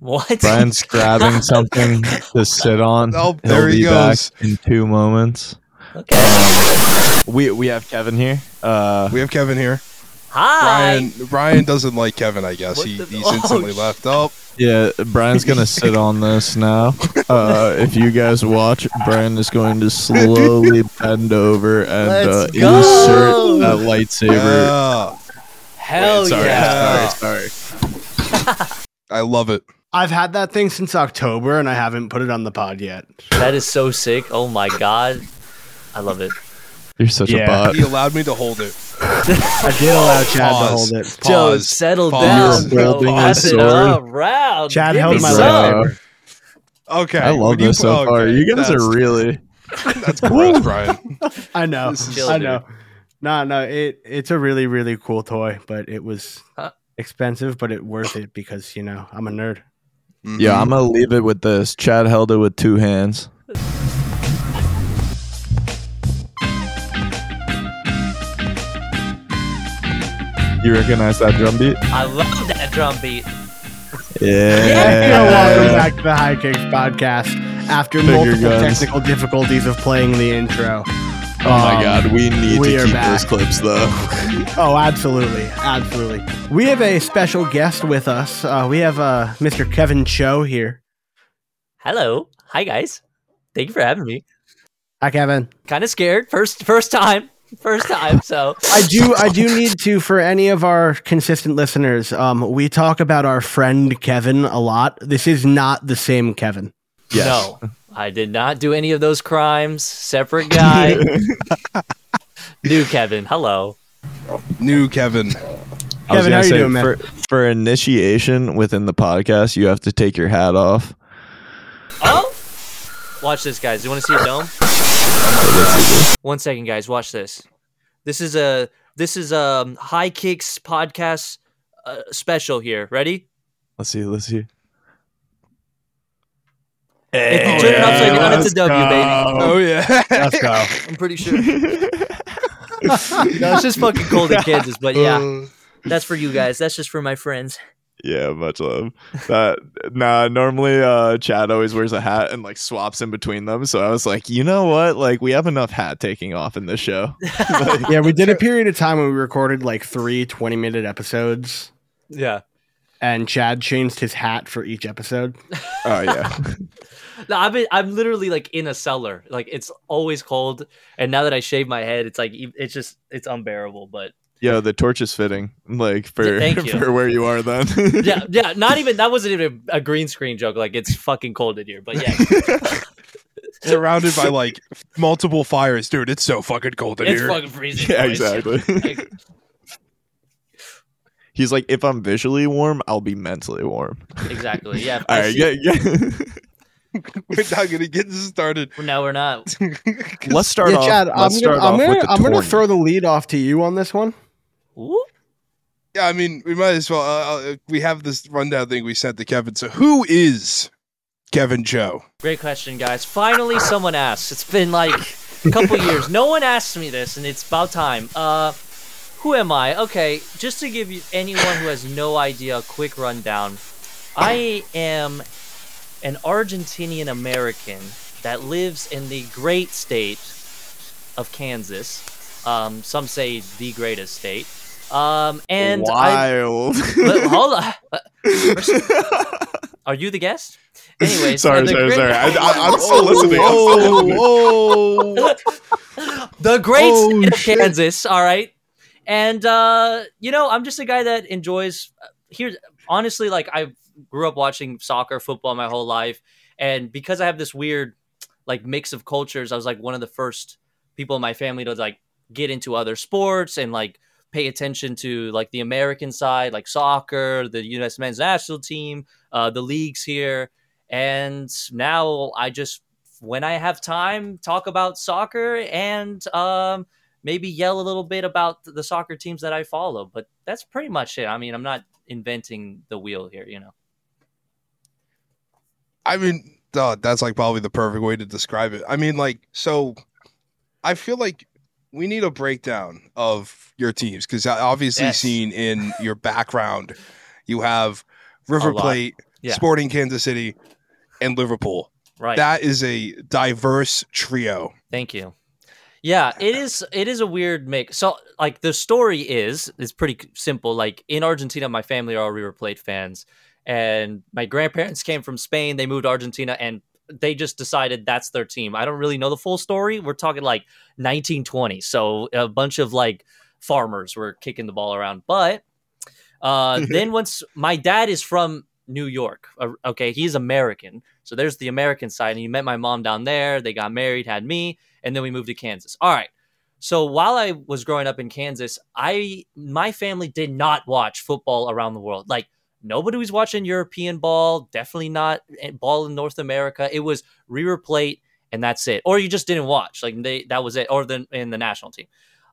What? Brian's grabbing something to sit on. Oh, He'll there he be back goes. in two moments. okay. We we have Kevin here. Uh, We have Kevin here. Hi. Brian Brian doesn't like Kevin, I guess. What He, the- he's oh, instantly sh- left. Oh, yeah, Brian's gonna sit on this now. Uh, if you guys watch, Brian is going to slowly bend over and uh, insert that lightsaber. yeah. Hell Wait, sorry, yeah. sorry, sorry. I love it. I've had that thing since October and I haven't put it on the pod yet. That is so sick. Oh my god. I love it. You're such Yeah. a bot. He allowed me to hold it. I did allow Chad Pause. to hold it. Joe, Pause. settle Pause. down. You were bro. holding Pass his it sword. Ah, around. Chad Give held my some. lightsaber. Okay. I love this so far. okay, You guys that's- are really. That's gross, Brian. I know. Chill, I dude. know. No, no, it it's a really really cool toy, but it was Huh? expensive, but it worth it because you know I'm a nerd. Yeah, Mhm. I'm gonna leave it with this. Chad held it with two hands. You recognize that drum beat? I love that drum beat. Yeah. Welcome back to the High Kicks podcast. After Finger multiple guns. technical difficulties of playing the intro. Oh my Um, god, we need we to keep back. those clips though. Oh, absolutely, absolutely. We have a special guest with us. Uh, we have uh, Mr. Kevin Cho here. Hello. Hi guys. Thank you for having me. Hi, Kevin. Kind of scared. First first time. First time. So I do I do need to for any of our consistent listeners, um, we talk about our friend Kevin a lot. This is not the same Kevin. Yes. no. I did not do any of those crimes. Separate guy. New Kevin. Hello. New Kevin. I Kevin, gonna how you say, doing, man? For, for initiation within the podcast, you have to take your hat off. Oh! Watch this, guys. Do You want to see a dome? One second, guys. Watch this. This is a this is a high kicks podcast uh, special here. Ready? Let's see. Let's see. If you turn it upside down, it's a W, baby. Oh yeah. Let's go. I'm pretty sure. no, it's just fucking cold in Kansas, but yeah, Uh, that's for you guys. That's just for my friends. Yeah, much love. That nah. Normally, uh, Chad always wears a hat and like swaps in between them. So I was like, you know what? Like, we have enough hat taking off in this show. Like, Yeah, we did a period of time when we recorded like three 20 minute episodes, Yeah. And Chad changed his hat for each episode. oh yeah. No, I'm in, I'm literally like in a cellar. Like it's always cold, and now that I shave my head, it's like e- it's just it's unbearable. But yeah, the torch is fitting. Like for Yeah, thank you. for where you are then. yeah, yeah, not even that wasn't even a, a green screen joke. Like it's fucking cold in here. But yeah, surrounded by like multiple fires, dude. It's so fucking cold in it's here. fucking freezing. yeah, boys. exactly. Like, He's like, if I'm visually warm, I'll be mentally warm. exactly. Yeah. if All I right, see- yeah, yeah. We're not gonna get this started. No, we're not. Let's start yeah, off. Chad, I'm let's start gonna, I'm off gonna, I'm gonna throw the lead off to you on this one. Ooh. Yeah, I mean, we might as well. Uh, uh, we have this rundown thing we sent to Kevin. So, who is Kevin Cho? Great question, guys. Finally, someone asked. It's been like a couple years. No one asked me this, and it's about time. Uh, who am I? Okay, just to give you anyone who has no idea a quick rundown. I am an Argentinian American that lives in the great state of Kansas. Um, some say the greatest state. Um, and I wild. But hold on. Are you the guest? Anyways, sorry, uh, sorry, great- sorry. I, I, I'm still listening. I'm still listening. oh, the great Oh, state of shit. Kansas. All right, and uh, you know, I'm just a guy that enjoys. Here, honestly, like I grew up watching soccer, football my whole life, and because I have this weird like mix of cultures, I was like one of the first people in my family to like get into other sports and like pay attention to like the American side, like soccer, the U.S. men's national team, uh, the leagues here, and now I just when I have time talk about soccer and um, maybe yell a little bit about the soccer teams that I follow. But that's pretty much it. I mean, I'm not inventing the wheel here, you know. I mean, uh, that's like probably the perfect way to describe it. I mean, like, so I feel like we need a breakdown of your teams because obviously, Yes. seen in your background, you have River Plate, Yeah. Sporting Kansas City, and Liverpool. Right. That is a diverse trio. Thank you. Yeah, it is. It is a weird mix. So, like, the story is it's pretty simple. Like in Argentina, my family are all River Plate fans, and my grandparents came from Spain. They moved to Argentina, and they just decided that's their team. I don't really know the full story. We're talking like 1920, so a bunch of like farmers were kicking the ball around. But uh, then once my dad is from New York, uh, okay, he's American, so there's the American side, and he met my mom down there. They got married, had me, and then we moved to Kansas. All right. So while I was growing up in Kansas, I my family did not watch football around the world. Like nobody was watching European ball, definitely not eh, ball in North America. It was River Plate and that's it. Or you just didn't watch. Like they that was it or then in the national team.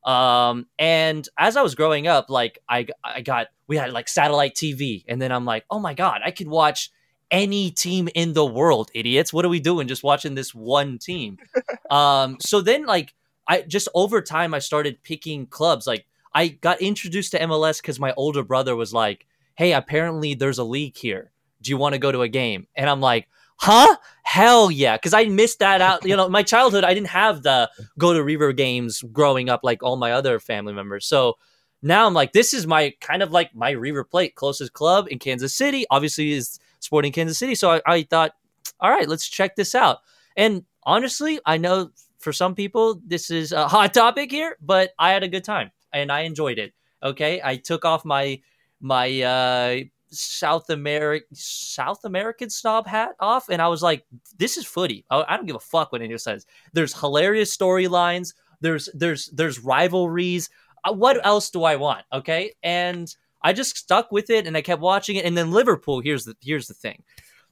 Um and as I was growing up, like I I got we had like satellite TV and then I'm like, "Oh my god, I could watch any team in the world, idiots. What are we doing just watching this one team?" um so then like I just over time I started picking clubs. Like I got introduced to MLS because my older brother was like, "Hey, apparently there's a league here. Do you want to go to a game?" And I'm like, "Huh? Hell yeah!" Because I missed that out. You know, my childhood I didn't have the go to River games growing up like all my other family members. So now I'm like, this is my kind of like my River Plate closest club in Kansas City. Obviously, is Sporting Kansas City. So I, I thought, all right, let's check this out. And honestly, I know for some people this is a hot topic here, but I had a good time and I enjoyed it. Okay, I took off my my uh, South American South American snob hat off, and I was like, "This is footy. I, I don't give a fuck what anyone says." There's hilarious storylines. There's there's there's rivalries. Uh, what else do I want? Okay, and I just stuck with it, and I kept watching it. And then Liverpool. Here's the here's the thing.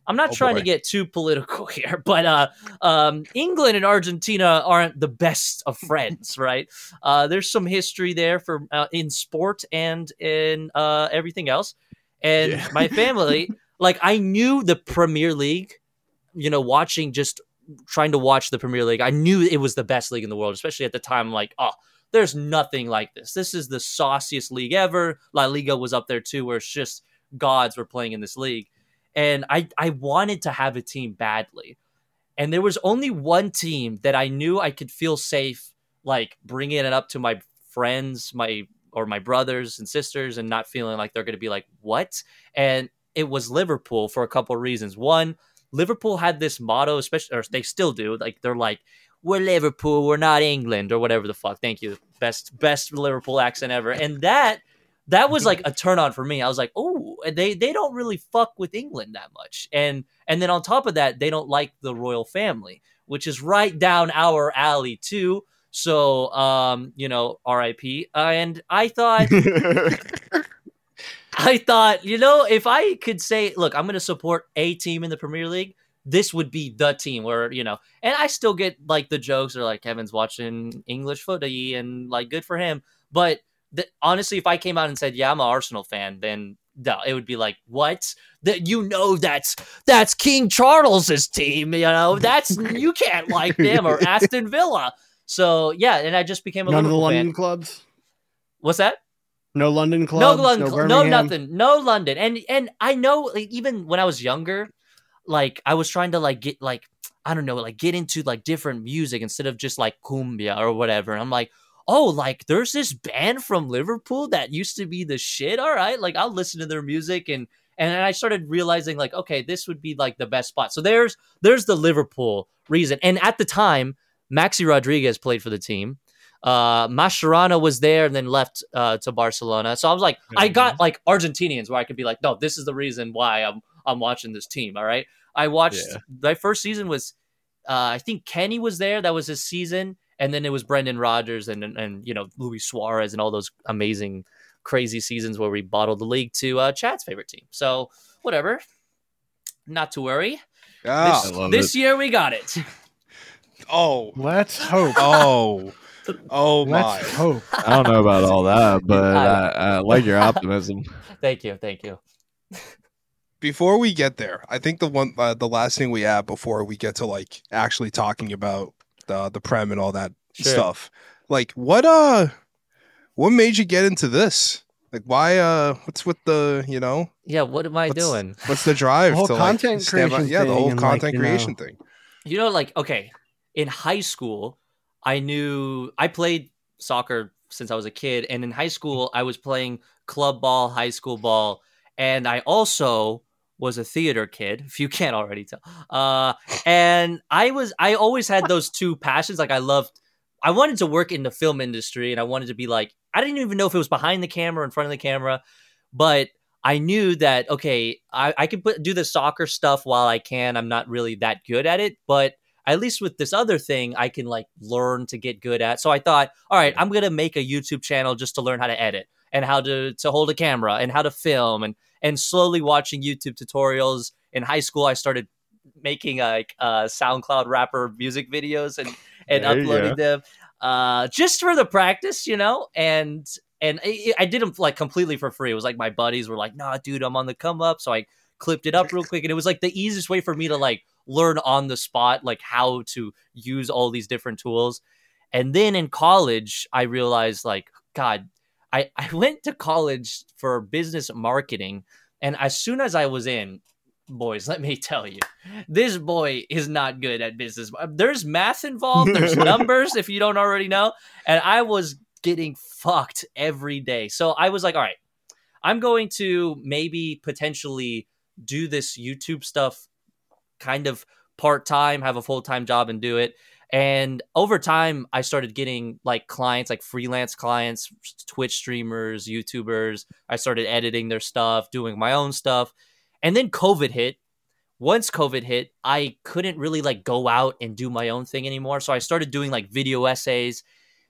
I'm not Oh, trying to get too political here, but uh, um, England and Argentina aren't the best of friends, right? Uh, there's some history there for uh, in sport and in uh, everything else. And Yeah. my family, like, I knew the Premier League. You know, watching just trying to watch the Premier League, I knew it was the best league in the world, especially at the time. Like, oh, there's nothing like this. This is the sauciest league ever. La Liga was up there too, where it's just gods were playing in this league. And I, I wanted to have a team badly. And there was only one team that I knew I could feel safe, like bringing it up to my friends, my or my brothers and sisters, and not feeling like they're going to be like, what? And it was Liverpool for a couple of reasons. One, Liverpool had this motto, especially, or they still do. Like they're like, "We're Liverpool, we're not England," or whatever the fuck. Thank you, best best Liverpool accent ever. And that that was like a turn on for me. I was like, "Oh, they they don't really fuck with England that much." And and then on top of that, they don't like the royal family, which is right down our alley too. So, um, you know, R.I.P. Uh, and I thought I thought, you know, if I could say, look, I'm going to support a team in the Premier League, this would be the team where, you know, and I still get like the jokes or like Kevin's watching English footy and like good for him. But th- honestly, if I came out and said, yeah, I'm an Arsenal fan, then no, it would be like, what? That you know that's that's King Charles's team, you know, that's you can't like them or Aston Villa. So yeah, and I just became a None of the London fan. clubs. What's that? No London no clubs. London, no, cl- no Birmingham? nothing, no London, and and I know like, even when I was younger, like I was trying to like get like I don't know like get into like different music instead of just like cumbia or whatever. And I'm like, oh, like there's this band from Liverpool that used to be the shit. All right, like I'll listen to their music and and I started realizing like okay, this would be like the best spot. So there's there's the Liverpool reason, and at the time, Maxi Rodriguez played for the team. Uh, Mascherano was there and then left uh, to Barcelona. So I was like, I got like Argentinians where I could be like, no, this is the reason why I'm I'm watching this team. All right, I watched Yeah. my first season was, uh, I think Kenny was there. That was his season, and then it was Brendan Rodgers and and, and you know Luis Suarez and all those amazing, crazy seasons where we bottled the league to uh, Chad's favorite team. So whatever, not to worry. Yeah. this this year we got it. Oh. Let's hope. Oh. Oh my. Let's hope. I don't know about all that, but I- I, I like your optimism. thank you, thank you. Before we get there, I think the one uh, the last thing we have before we get to like actually talking about the the prem and all that Sure. stuff. Like what uh what made you get into this? Like why? Uh, what's with the you know? Yeah, what am I What's- doing? What's the drive The whole to content like stand by- creation Yeah, the whole and, like, content you know- creation thing. You know, like okay, in high school, I knew I played soccer since I was a kid, and in high school, I was playing club ball, high school ball, and I also was a theater kid. If you can't already tell, uh, and I was I always had those two passions. Like I loved, I wanted to work in the film industry, and I wanted to be like I didn't even know if it was behind the camera, or in front of the camera, but I knew that okay, I, I can put do the soccer stuff while I can. I'm not really that good at it, but at least with this other thing, I can like learn to get good at. So I thought, all right, I'm gonna make a YouTube channel just to learn how to edit and how to to hold a camera and how to film and and slowly watching YouTube tutorials. In high school, I started making like uh, SoundCloud rapper music videos and and There uploading them uh, just for the practice, you know, and and I, I did them like completely for free. It was like my buddies were like, "Nah, dude, I'm on the come up," so I clipped it up real quick, and it was like the easiest way for me to like learn on the spot, like how to use all these different tools. And then in college, I realized like, God, I I went to college for business marketing, and as soon as I was in, boys, let me tell you, this boy is not good at business. Uh, there's math involved, there's numbers if you don't already know. And I was getting fucked every day. So I was like, all right, I'm going to maybe potentially do this YouTube stuff kind of part time, have a full time job and do it. And over time, I started getting like clients, like freelance clients, Twitch streamers, YouTubers. I started editing their stuff, doing my own stuff. And then COVID hit. Once COVID hit, I couldn't really like go out and do my own thing anymore. So I started doing like video essays.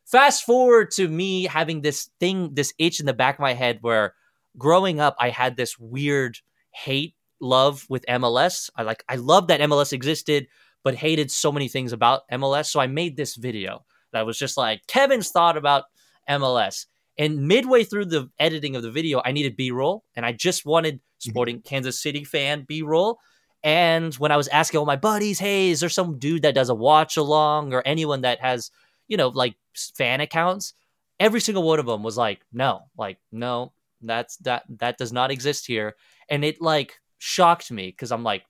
Fast forward to me having this thing, this itch in the back of my head where growing up, I had this weird hate love with MLS. I like, I loved that MLS existed, but hated so many things about MLS. So I made this video that was just like Kevin's thought about MLS. And midway through the editing of the video, I needed B roll, and I just wanted mm-hmm. sporting Kansas City fan B roll. And when I was asking all my buddies, hey, is there some dude that does a watch along or anyone that has, you know, like fan accounts? Every single one of them was like, no, like, no, that's that that does not exist here. And it like shocked me because I'm like,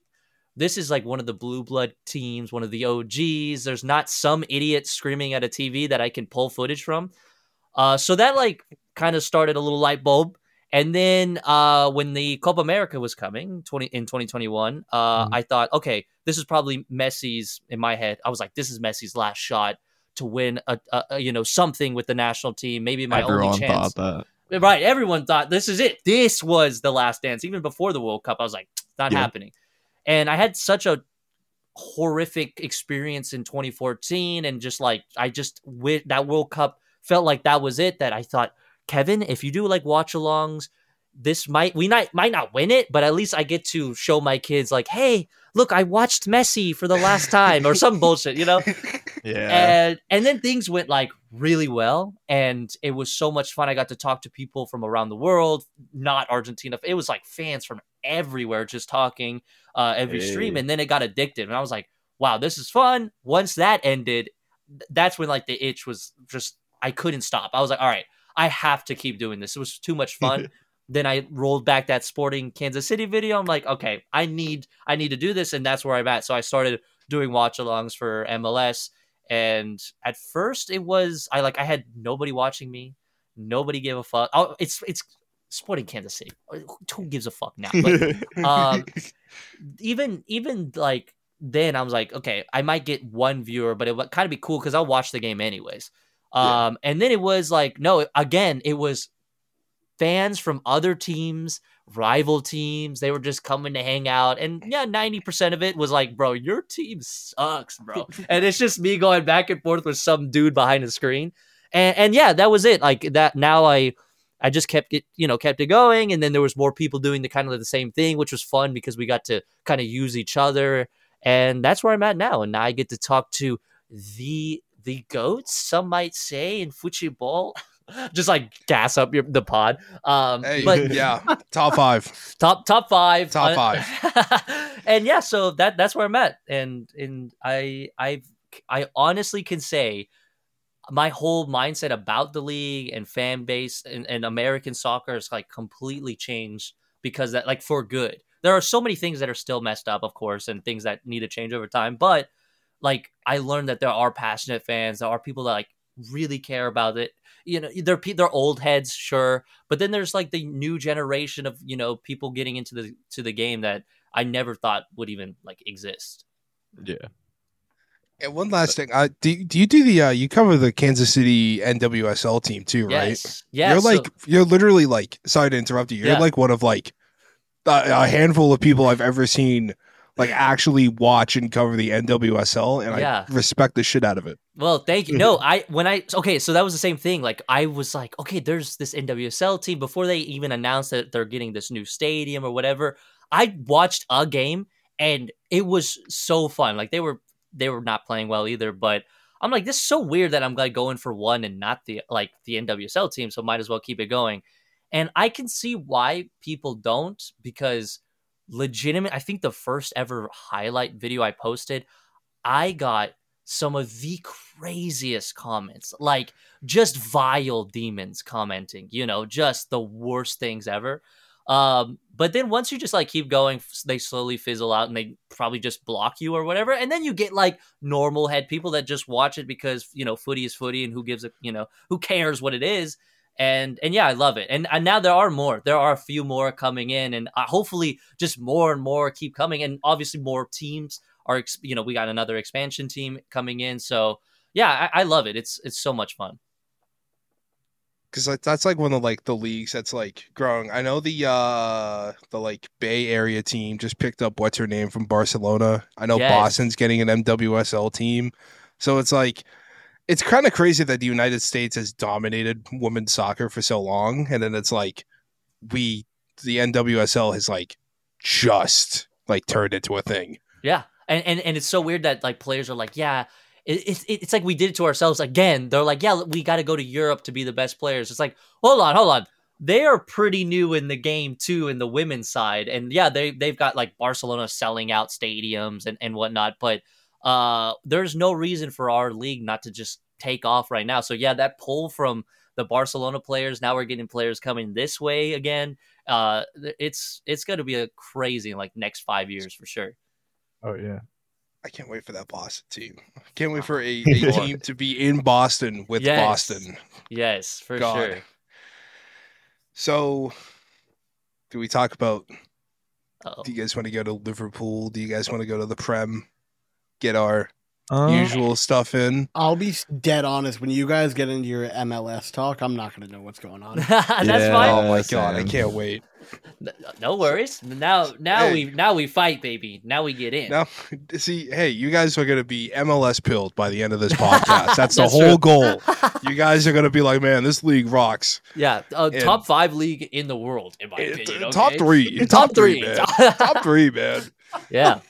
this is like one of the blue blood teams, one of the OGs. There's not some idiot screaming at a TV that I can pull footage from. Uh, so that like kind of started a little light bulb. And then uh, when the Copa America was coming 20, in 2021, uh, Mhm. I thought, okay, this is probably Messi's in my head. I was like, this is Messi's last shot to win a, a, a you know something with the national team. Maybe my Everyone only chance. thought that. Right. Everyone thought this is it. This was the last dance. Even before the World Cup, I was like, not Yeah. happening. And I had such a horrific experience in 2014. And just like, I just, with that World Cup felt like that was it that I thought, Kevin, if you do like watch alongs, this might, we might, might not win it, but at least I get to show my kids, like, hey, look, I watched Messi for the last time or some bullshit, you know? Yeah. and and then things went like really well and it was so much fun. I got to talk to people from around the world not argentina. It was like fans from everywhere just talking uh every stream and then it got addictive and i was like wow this is fun. Once that ended that's when like the itch was just i couldn't stop. I was like all right i have to keep doing this. It was too much fun then i rolled back that sporting kansas city video. I'm like okay i need i need to do this and that's where i'm at. So i started doing watch alongs for mls and at first it was i like i had nobody watching me. Nobody gave a fuck. Oh it's it's sporting kansas city. Who gives a fuck now? But um, even even like then i was like okay i might get one viewer but it would kind of be cool because i'll watch the game anyways. Yeah. um and then it was like no again it was fans from other teams rival teams they were just coming to hang out. And yeah 90% of it was like bro your team sucks bro. And it's just me going back and forth with some dude behind the screen. And and yeah that was it. Like that now i i just kept it you know kept it going. And then there was more people doing the kind of the same thing which was fun because we got to kind of use each other. And that's where i'm at now. And now i get to talk to the the goats some might say in football just like gas up your, the pod um Hey, but yeah, top five. top top five Top Uh, and yeah so that that's where i'm at and and i i i honestly can say my whole mindset about the league and fan base and, and American soccer is like completely changed because that like for good. There are so many things that are still messed up, of course, and things that need to change over time. But like I learned that there are passionate fans, there are people that like really care about it. You know, they're pe- they're old heads, sure, but then there's like the new generation of you know people getting into the to the game that I never thought would even like exist. Yeah. And one last thing, uh, do do you do the uh, you cover the Kansas City NWSL team too, right? Yes, yes. you're so- like you're literally like sorry to interrupt you. You're Yeah. like one of like a, a handful of people I've ever seen like actually watch and cover the NWSL, and Yeah. I respect the shit out of it. Well, thank you. No, I when I okay, so that was the same thing. Like I was like, okay, there's this NWSL team before they even announced that they're getting this new stadium or whatever. I watched a game and it was so fun. Like they were they were not playing well either, but I'm like, this is so weird that I'm like going for one and not the like the NWSL team, so might as well keep it going. And I can see why people don't because legitimate I think the first ever highlight video I posted, I got some of the craziest comments, like just vile demons commenting, you know, just the worst things ever. Um, but then once you just like keep going, they slowly fizzle out and they probably just block you or whatever. And then you get like normal head people that just watch it because, you know, footy is footy and who gives a, you know, who cares what it is. And, and yeah, I love it. And, and now there are more, there are a few more coming in and uh, hopefully just more and more keep coming. And obviously more teams are, you know, we got another expansion team coming in. So yeah, I, I love it. It's, it's so much fun. because like, that's like one of like the leagues that's like growing. I know the uh the like Bay Area team just picked up what's her name from Barcelona. I know Yes. Boston's getting an NWSL team, so it's like it's kind of crazy that the United States has dominated women's soccer for so long, and then it's like we the NWSL has like just like turned into a thing. Yeah, and and, and it's so weird that like players are like, yeah, it, it's it's like we did it to ourselves again. They're like, yeah, we got to go to Europe to be the best players. It's like, hold on, hold on. They are pretty new in the game too, in the women's side, and yeah, they they've got like Barcelona selling out stadiums and and whatnot, but uh, there's no reason for our league not to just take off right now. So yeah, that pull from the Barcelona players, now we're getting players coming this way again. Uh, it's it's going to be a crazy like next five years for sure. Oh yeah. I can't wait for that Boston team. Can't wait for a, a team to be in Boston with Yes. Boston. Yes, for God. sure. So, do we talk about? Uh-oh. Do you guys want to go to Liverpool? Do you guys want to go to the Prem? Get our Uh, usual stuff in. I'll be dead honest. When you guys get into your MLS talk, I'm not going to know what's going on. That's Yeah. fine. Oh my god, I can't wait. N- No worries. Now, now Hey. we now we fight, baby. Now we get in. Now, see, hey, you guys are gonna be MLS pilled by the end of this podcast. That's the whole true. goal. You guys are gonna be like, man, this league rocks. yeah, uh, And- top five league in the world, in my Eh, opinion. Top okay? three, Top three. man. top three, man. yeah,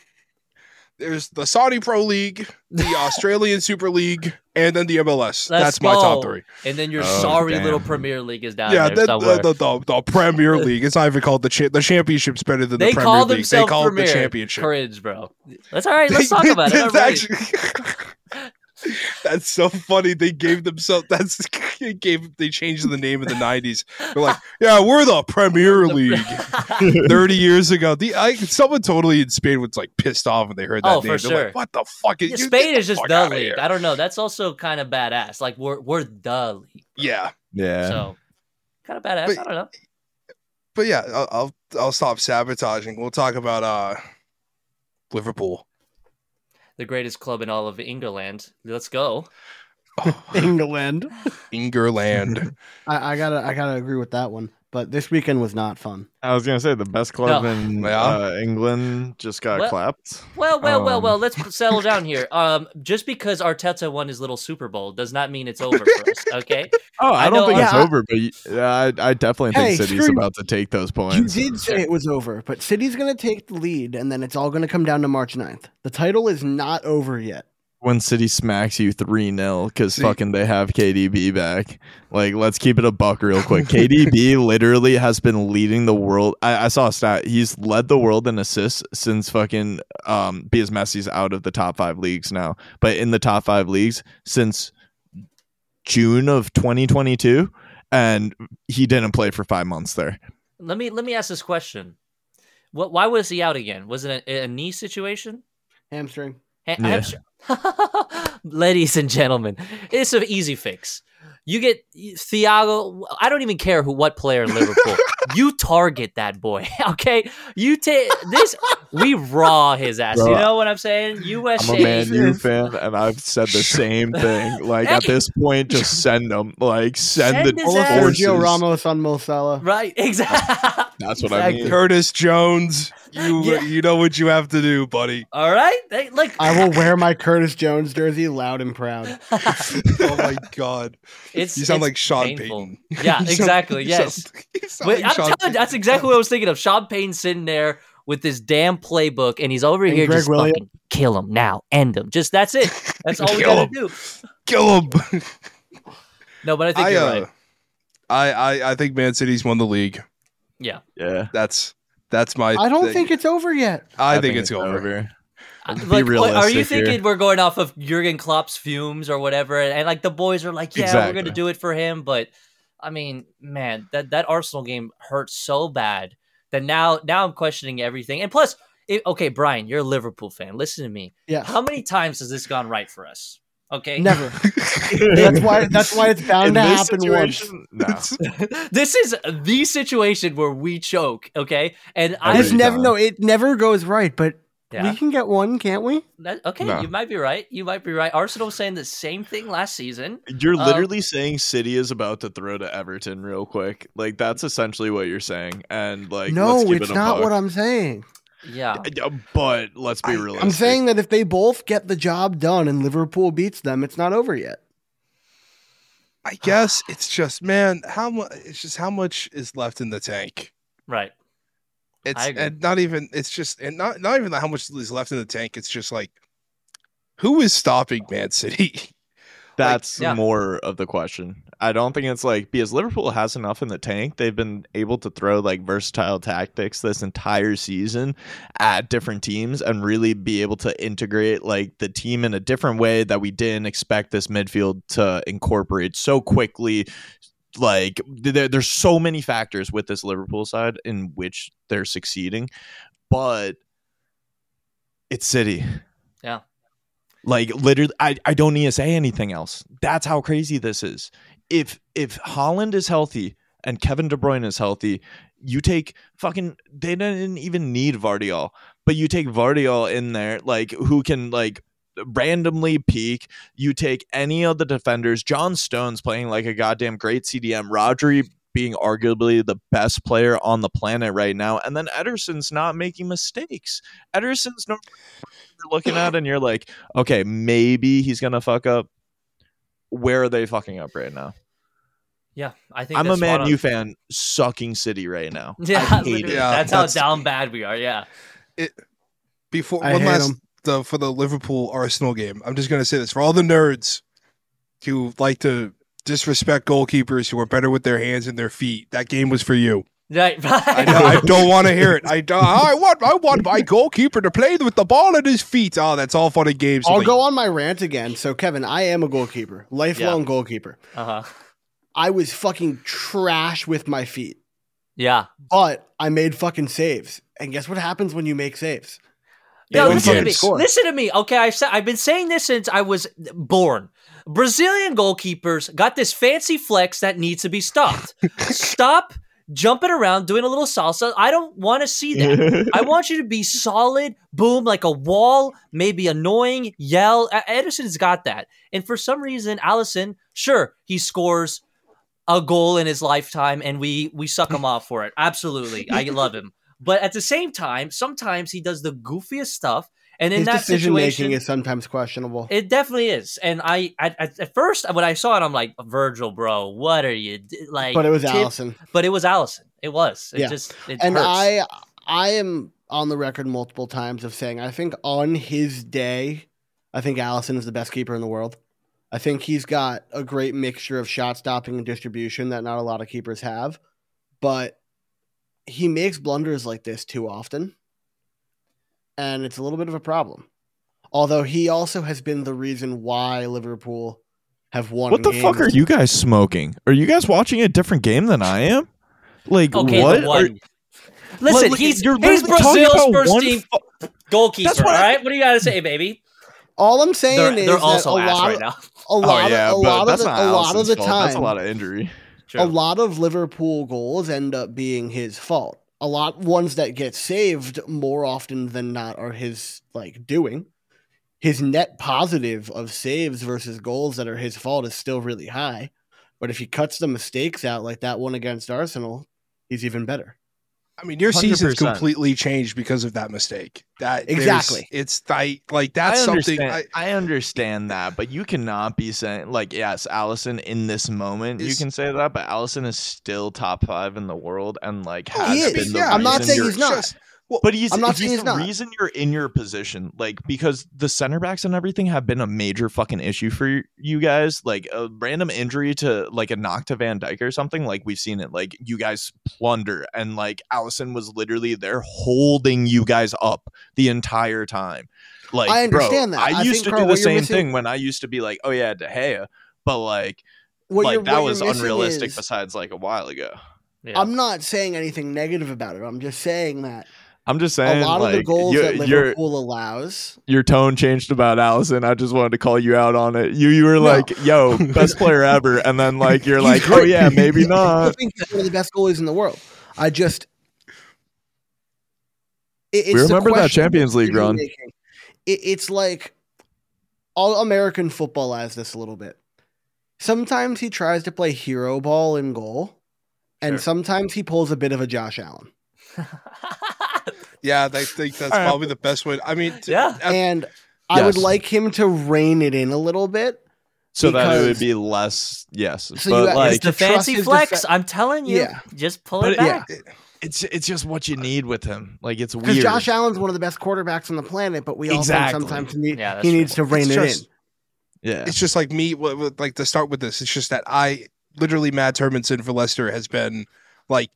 There's the Saudi Pro League, the Australian Super League, and then the MLS. Let's That's my top three. and then your Oh, sorry damn. little Premier League is down yeah, there then somewhere. the, the, the, the Premier League. It's not even called the cha- the championship's better than they the Premier call League. themselves they call Premier. it the championship. Cringe, bro. That's all right. Let's They- talk about it. they- All right. actually- that's so funny. They gave themselves that's they gave they changed the name in the nineties. They're like, yeah, we're the Premier League. Thirty years ago, the I, someone totally in Spain was like pissed off when they heard that Oh, name. for They're sure. like, what the fuck is Yeah, Spain is just fuck the league. I don't know. That's also kind of badass. Like we're we're the league. Yeah, yeah. So kind of badass. But- I don't know. but yeah, I'll, I'll I'll stop sabotaging. We'll talk about uh Liverpool. The greatest club in all of England. Let's go. England. Ingerland. I, I gotta, I gotta agree with that one. But this weekend was not fun. I was gonna say the best club No. in Yeah. uh, England just got Well- clapped. Well, well, well, Um, well. Let's settle down here. Um, just because Arteta won his little Super Bowl does not mean it's over for us. Okay. Oh, I, I don't know- think it's I- over, but I, I definitely Hey, think City's screw- about to take those points. You points. did say it was over, but City's gonna take the lead, and then it's all gonna come down to March 9th. The title is not over yet. When City smacks you 3 0 because fucking they have KDB back. Like, let's keep it a buck real quick. KDB literally has been leading the world. I, I saw a stat. He's led the world in assists since fucking, um, because Messi's out of the top five leagues now, but in the top five leagues since June of 2022, and he didn't play for five months there. Let me let me ask this question. What? Why was he out again? Was it a, a knee situation? Hamstring. Ha- Yeah. hamstring. Ladies and gentlemen, it's an easy fix. You get Thiago. I don't even care who what player in Liverpool. you target that boy, okay? You take this. We raw his ass. You know what I'm saying? USA. I'm a Man U fan, and I've said the same thing. Like at this point, just send them. Like send, Send the his Pull Sergio Ramos on Mo Salah. Right. Exactly. That's what I mean. Curtis Jones, you Yeah. you know what you have to do, buddy. All right. They, like I will wear my Curtis Jones jersey loud and proud. oh my god, it's you sound it's like Sean painful. Payton. Yeah, You sound- exactly, you yes. sound- you sound Wait, like I'm Sean telling Payton. that's exactly what I was thinking of. Sean Payton sitting there with this damn playbook, and he's over And here Greg just Williams. fucking kill him now, end him. Just that's it. That's all we Kill gotta him. do. Kill him. No, but I think I, you're uh, right. I, I I think Man City's won the league. Yeah, Yeah, That's that's my. I don't thing. think it's over yet. I, think, it's, over. I- Be like, what- are you realistic here. thinking we're going off of Jurgen Klopp's fumes or whatever? And, and, like the boys are like, yeah, we're gonna do it for him. But I mean, man, that that Arsenal game hurt so bad that now now I'm questioning everything. And plus, it, okay, Brian, you're a Liverpool fan. Listen to me. Yeah. How many times has this gone right for us? Okay, Never. That's why. That's why it's bound In to this happen once. no. this is the situation where we choke. Okay, and I It's Every never. time. No, it never goes right. But yeah. we can get one, can't we? That, okay, No. you might be right. You might be right. Arsenal was saying the same thing last season. You're Um, literally saying City is about to throw to Everton real quick. Like that's essentially what you're saying. And like, no, let's keep it's it a not buck. what I'm saying. Yeah. Yeah, But let's be I- realistic. I'm saying that if they both get the job done and Liverpool beats them, it's not over yet. I guess it's just man, how much? It's just how much is left in the tank. Right. It's I agree. and not even. It's just and not not even how much is left in the tank. It's just like who is stopping Man City? That's yeah. more of the question. I don't think it's like because Liverpool has enough in the tank. They've been able to throw like versatile tactics this entire season at different teams and really be able to integrate like the team in a different way that we didn't expect this midfield to incorporate so quickly. Like there, there's so many factors with this Liverpool side in which they're succeeding, but it's City. Yeah. Like literally, I, I don't need to say anything else. That's how crazy this is. If if Haaland is healthy and Kevin De Bruyne is healthy, you take fucking they didn't even need Vardiol, but you take Vardiol in there, like who can like randomly peak. You take any of the defenders. John Stone's playing like a goddamn great CDM. Rodri being arguably the best player on the planet right now, and then Ederson's not making mistakes. Ederson's no you're looking at and you're like, okay, maybe he's gonna fuck up. Where are they fucking up right now? Yeah. I think I'm a that's spot Man. U fan, sucking City right now. Yeah, I hate it. Yeah, that's, that's- how down bad we are. Yeah. Before I one hate last 'em. The for the Liverpool Arsenal game, I'm just gonna say this for all the nerds who like to disrespect goalkeepers who are better with their hands and their feet. That game was for you. Right. I, know, I don't want to hear it. I don't, I want I want my goalkeeper to play with the ball at his feet. Oh, that's all fun and games. I'll Like, go on my rant again. So, Kevin, I am a goalkeeper, lifelong goalkeeper. Uh huh. I was fucking trash with my feet, Yeah. but I made fucking saves. And guess what happens when you make saves? They No, don't listen to me. score. Listen to me. Okay, I've said, I've been saying this since I was born. Brazilian goalkeepers got this fancy flex that needs to be stopped. Stop jumping around doing a little salsa. I don't want to see that. I want you to be solid, boom, like a wall, maybe annoying, yell. E- Ederson's got that. And for some reason, Alisson, sure, he scores a goal in his lifetime and we we suck him off for it. Absolutely. I love him. But at the same time, sometimes he does the goofiest stuff. And in His that decision situation, making is sometimes questionable. it definitely is. And I, at, at, at first, when I saw it, I'm like, Virgil, bro, what are you like? but it was tip- Alisson. But it was Alisson. It was. It Yeah. just, it and hurts. I I am on the record multiple times of saying I think on his day, I think Alisson is the best keeper in the world. I think he's got a great mixture of shot stopping and distribution that not a lot of keepers have, but he makes blunders like this too often. And it's a little bit of a problem. Although he also has been the reason why Liverpool have won. What the fuck are you guys smoking? Are you guys watching a different game than I am? Like Okay, what? the Are- Listen, Like, he's you're he's Brazil's first one team fu- goalkeeper. That's what all I- right, what do you got to say, baby? All I'm saying They're, is they're that also a lot, right of, now. a oh, lot oh yeah, of, a lot of the, a lot of the time, That's a lot of injury. A lot of Liverpool goals end up being his fault. A lot ones that get saved more often than not are his like doing. His net positive of saves versus goals that are his fault is still really high. But if he cuts the mistakes out like that one against Arsenal, he's even better. I mean, your season's 100%. completely changed because of that mistake. That Exactly. It's like like that's I something. I, I, understand that, but you cannot be saying like, yes, Alisson in this moment you can say that, but Alisson is still top five in the world and like Oh, has is. been the Yeah, I'm not saying he's not. just- But he's, I'm not he's he's the not. reason you're in your position, like because the center backs and everything have been a major fucking issue for you guys. Like a random injury to like a knock to Van Dijk or something, like we've seen it. Like you guys plunder, and like Alisson was literally there holding you guys up the entire time. Like I bro, understand that. I, I used think, to Carl, do the same missing- thing when I used to be like, oh yeah, De Gea, but like What like that was unrealistic. is- Besides, like a while ago. Yeah. I'm not saying anything negative about it. I'm just saying that I'm just saying, a lot like, of the goals you- that you're- Liverpool allows your tone changed about Alisson. I just wanted to call you out on it. You you were No. like, "Yo, best player ever," and then like you're like, "Oh yeah, maybe I not." I think he's one of the best goalies in the world. I just it- it's We the remember that Champions League you're run. It, it's like all American football has this a little bit. Sometimes he tries to play hero ball in goal, and Sure. sometimes he pulls a bit of a Josh Allen. yeah, I think that's All right. probably the best way. I mean, t- Yeah. at- And I would like him to rein it in a little bit. So that it would be less. Yes, So but you- it's like the fancy his flex. defe- I'm telling you. Yeah. Just pull But it it- back. it's it's just what you need with him. Like it's Because weird. Josh Allen's one of the best quarterbacks on the planet, but we also Exactly. sometimes need, Yeah, that's he true. needs to rein It's it just- in. yeah, it's just like me. w- w- Like to start with this, it's just that I literally Mads Hermansen for Leicester has been like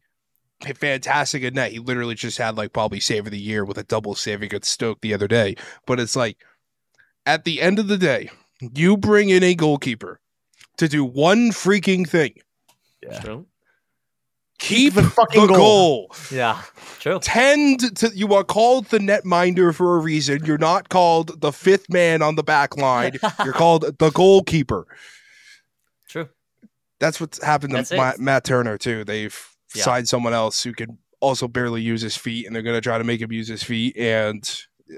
fantastic at net. He literally just had like probably save of the year with a double save against Stoke the other day. But it's like at the end of the day, you bring in a goalkeeper to do one freaking thing: True. keep the the, fucking goal. goal. Yeah. True. Tend to you are called the netminder for a reason. You're not called the fifth man on the back line. You're called the goalkeeper. True. That's what's happened That's to it. Matt, Matt Turner too. They've Yeah. signed someone else who can also barely use his feet, and they're going to try to make him use his feet. And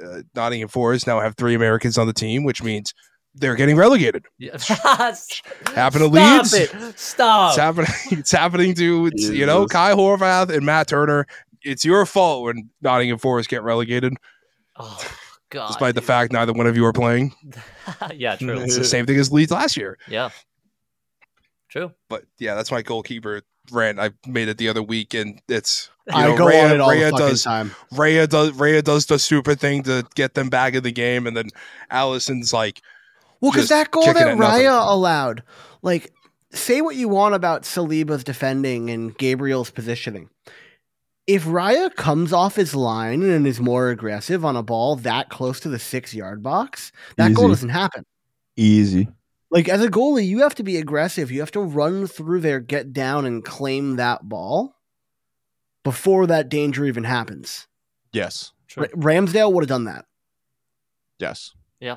uh, Nottingham Forest now have three Americans on the team, which means they're getting relegated. Yeah. Happen to Stop Leeds. it. Stop. It's happening. It's happening to it's, you know Kai Horvath and Matt Turner. It's your fault when Nottingham Forest get relegated, Oh God. despite the fact neither one of you are playing. yeah. True. It's the same thing as Leeds last year. Yeah. True. But yeah, that's my goalkeeper rant. I made it the other week, and it's you I know, go Raya- on it all Raya the fucking does time. Raya does Raya does the stupid thing to get them back in the game, and then Alisson's like, Well, because that goal that at. Raya allowed, like, say what you want about Saliba's defending and Gabriel's positioning. If Raya comes off his line and is more aggressive on a ball that close to the six yard box, that goal doesn't happen. easy. Like, as a goalie, you have to be aggressive. You have to run through there, get down, and claim that ball before that danger even happens. Yes, True. Ra- Ramsdale would have done that. yes. Yeah.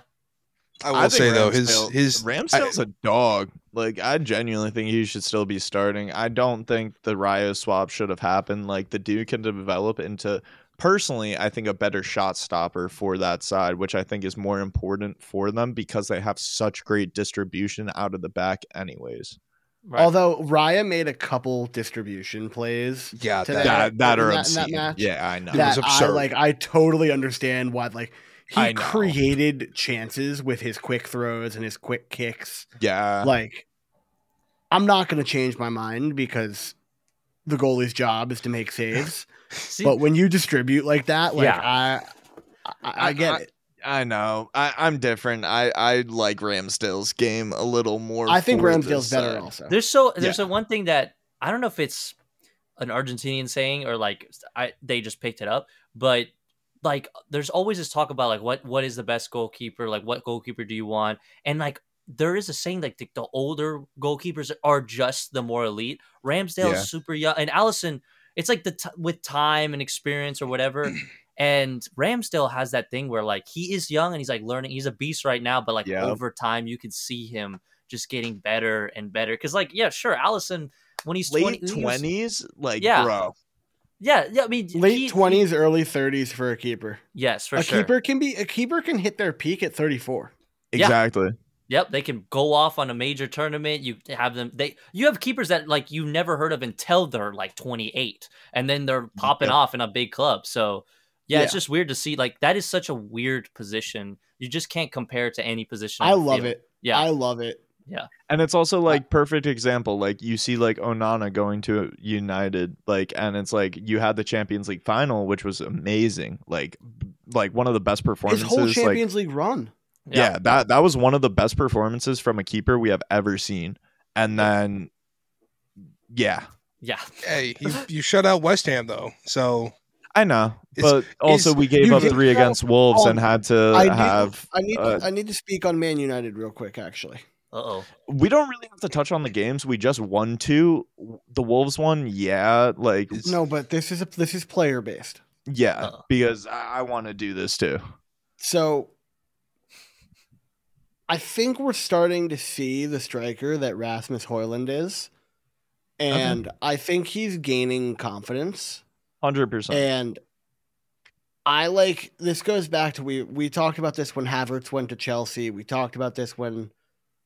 I will say though, his Ramsdale- his Ramsdale's a dog. Like I genuinely think he should still be starting. I don't think the Raya swap should have happened. Like the dude can develop into personally, I think a better shot stopper for that side, which I think is more important for them because they have such great distribution out of the back anyways. Right. Although Raya made a couple distribution plays yeah, to that, That that are that- in that obscene. match, yeah, I know. It that was I absurd. like I totally understand why like he created chances with his quick throws and his quick kicks. yeah. Like I'm not going to change my mind because the goalie's job is to make saves. See, but when you distribute like that, like Yeah. I, I I get I- it. I know. I, I'm different. I, I like Ramsdale's game a little more. I think Ramsdale's better side. also. There's so there's a one thing that I don't know if it's an Argentinian saying or like I they just picked it up, but like there's always this talk about like what what is the best goalkeeper, like what goalkeeper do you want, and like there is a saying like the, the older goalkeepers are just the more elite. Ramsdale Yeah. super young, and Alisson. It's like the t- with time and experience or whatever. And Ramsdale has that thing where like he is young and he's like learning. He's a beast right now, but like Yeah. over time, you can see him just getting better and better. Because like yeah, sure, Alisson when he's Late 20 he twenties, like Yeah. bro. yeah, yeah. I mean, Late twenties, early thirties for a keeper. yes, for a sure. keeper can be a keeper can hit their peak at thirty four. Yeah. Exactly. Yep, they can go off on a major tournament. You have them. They you have keepers that like you never heard of until they're like 28, and then they're mm-hmm. popping Yep. off in a big club. So yeah, it's just weird to see. Like that is such a weird position. You just can't compare it to any position. I love field. it. Yeah, I love it. Yeah. And it's also like perfect example. Like you see like Onana going to United, like and it's like you had the Champions League final, which was amazing. Like like one of the best performances. His performances. whole like Champions League run. Yeah. that that was one of the best performances from a keeper we have ever seen. And then yeah, yeah. Hey, you, you shut out West Ham though, so I know. It's- But also is- we gave you up did- three against Wolves Oh, and had to I do- have I need uh, I need to speak on Man United real quick. Actually, Uh oh. we don't really have to touch on the games. We just won two. The Wolves one, yeah, like no, but this is a this is player based. yeah, Uh-oh. because I, I want to do this too. So I think we're starting to see the striker that Rasmus Højlund is. And I think he's gaining confidence. Hundred percent. And I like this goes back to we we talked about this when Havertz went to Chelsea. We talked about this when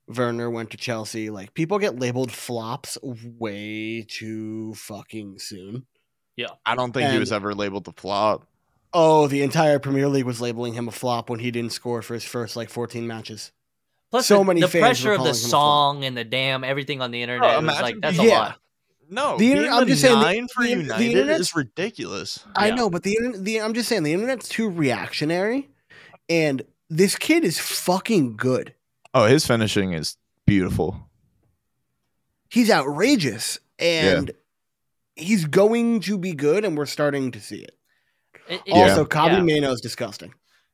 Werner went to Chelsea. Like people get labeled flops way too fucking soon. Yeah. I don't think he was ever labeled the flop. Oh, the entire Premier League was labeling him a flop when he didn't score for his first like 14 matches. Plus, So the, many the fans pressure were of the calling him a flop. song and the damn everything on the oh, internet was imagine like that's being- a lot. No, The being inter- I'm the just saying the- nine for the- the United is ridiculous. I Yeah. know, but the, the I'm just saying the internet's too reactionary, and this kid is fucking good. Oh, his finishing is beautiful. He's outrageous, and he's going to be good, and we're starting to see it. It- it- Yeah. Also, Kobbie yeah. Mainoo is disgusting.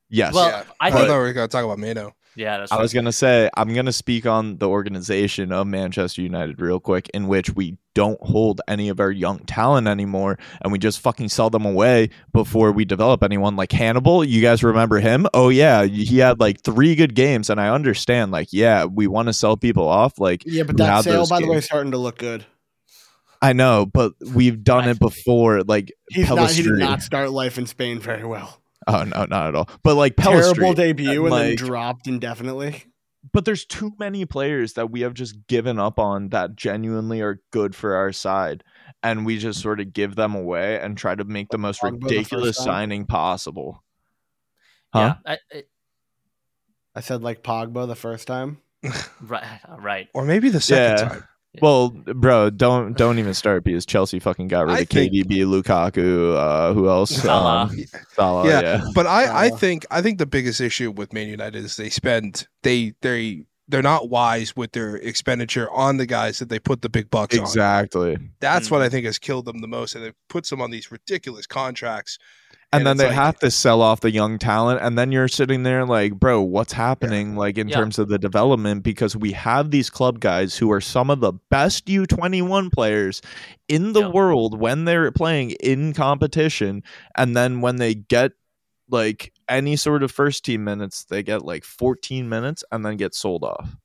Yes. Well, yeah. I I, thought we were gonna talk about Mainoo. Yeah, that's I right. was gonna say I'm gonna speak on the organization of Manchester United real quick, in which we don't hold any of our young talent anymore, and we just fucking sell them away before we develop anyone. Like Hannibal, you guys remember him? Oh yeah, he had like three good games, and I understand. Like, yeah, we want to sell people off. Like, Yeah, but We that sale, those by the way, is starting to look good. I know, but we've done it before. Like, He's not. He did not start life in Spain very well. Oh no, not at all. But like Terrible Pellistri, debut and then like- dropped indefinitely. but there's too many players that we have just given up on that genuinely are good for our side and we just sort of give them away and try to make the most Pogba the ridiculous time. signing possible huh yeah, I, I- I said like Pogba the first time. right, right. Or maybe the second Yeah. time. Well bro don't don't even start because chelsea fucking got rid I of think- kdb lukaku uh who else Salah. Um, Salah, Yeah. yeah. But I, I think I think the biggest issue with Man United is they spend they they they're not wise with their expenditure on the guys that they put the big bucks on. exactly That's Mm. what I think has killed them the most, and it puts them on these ridiculous contracts. And, And then they like- have to sell off the young talent and then you're sitting there like bro what's happening like in Yeah. terms of the development because we have these club guys who are some of the best u21 players in the Yeah. world when they're playing in competition and then when they get like any sort of first team minutes they get like 14 minutes and then get sold off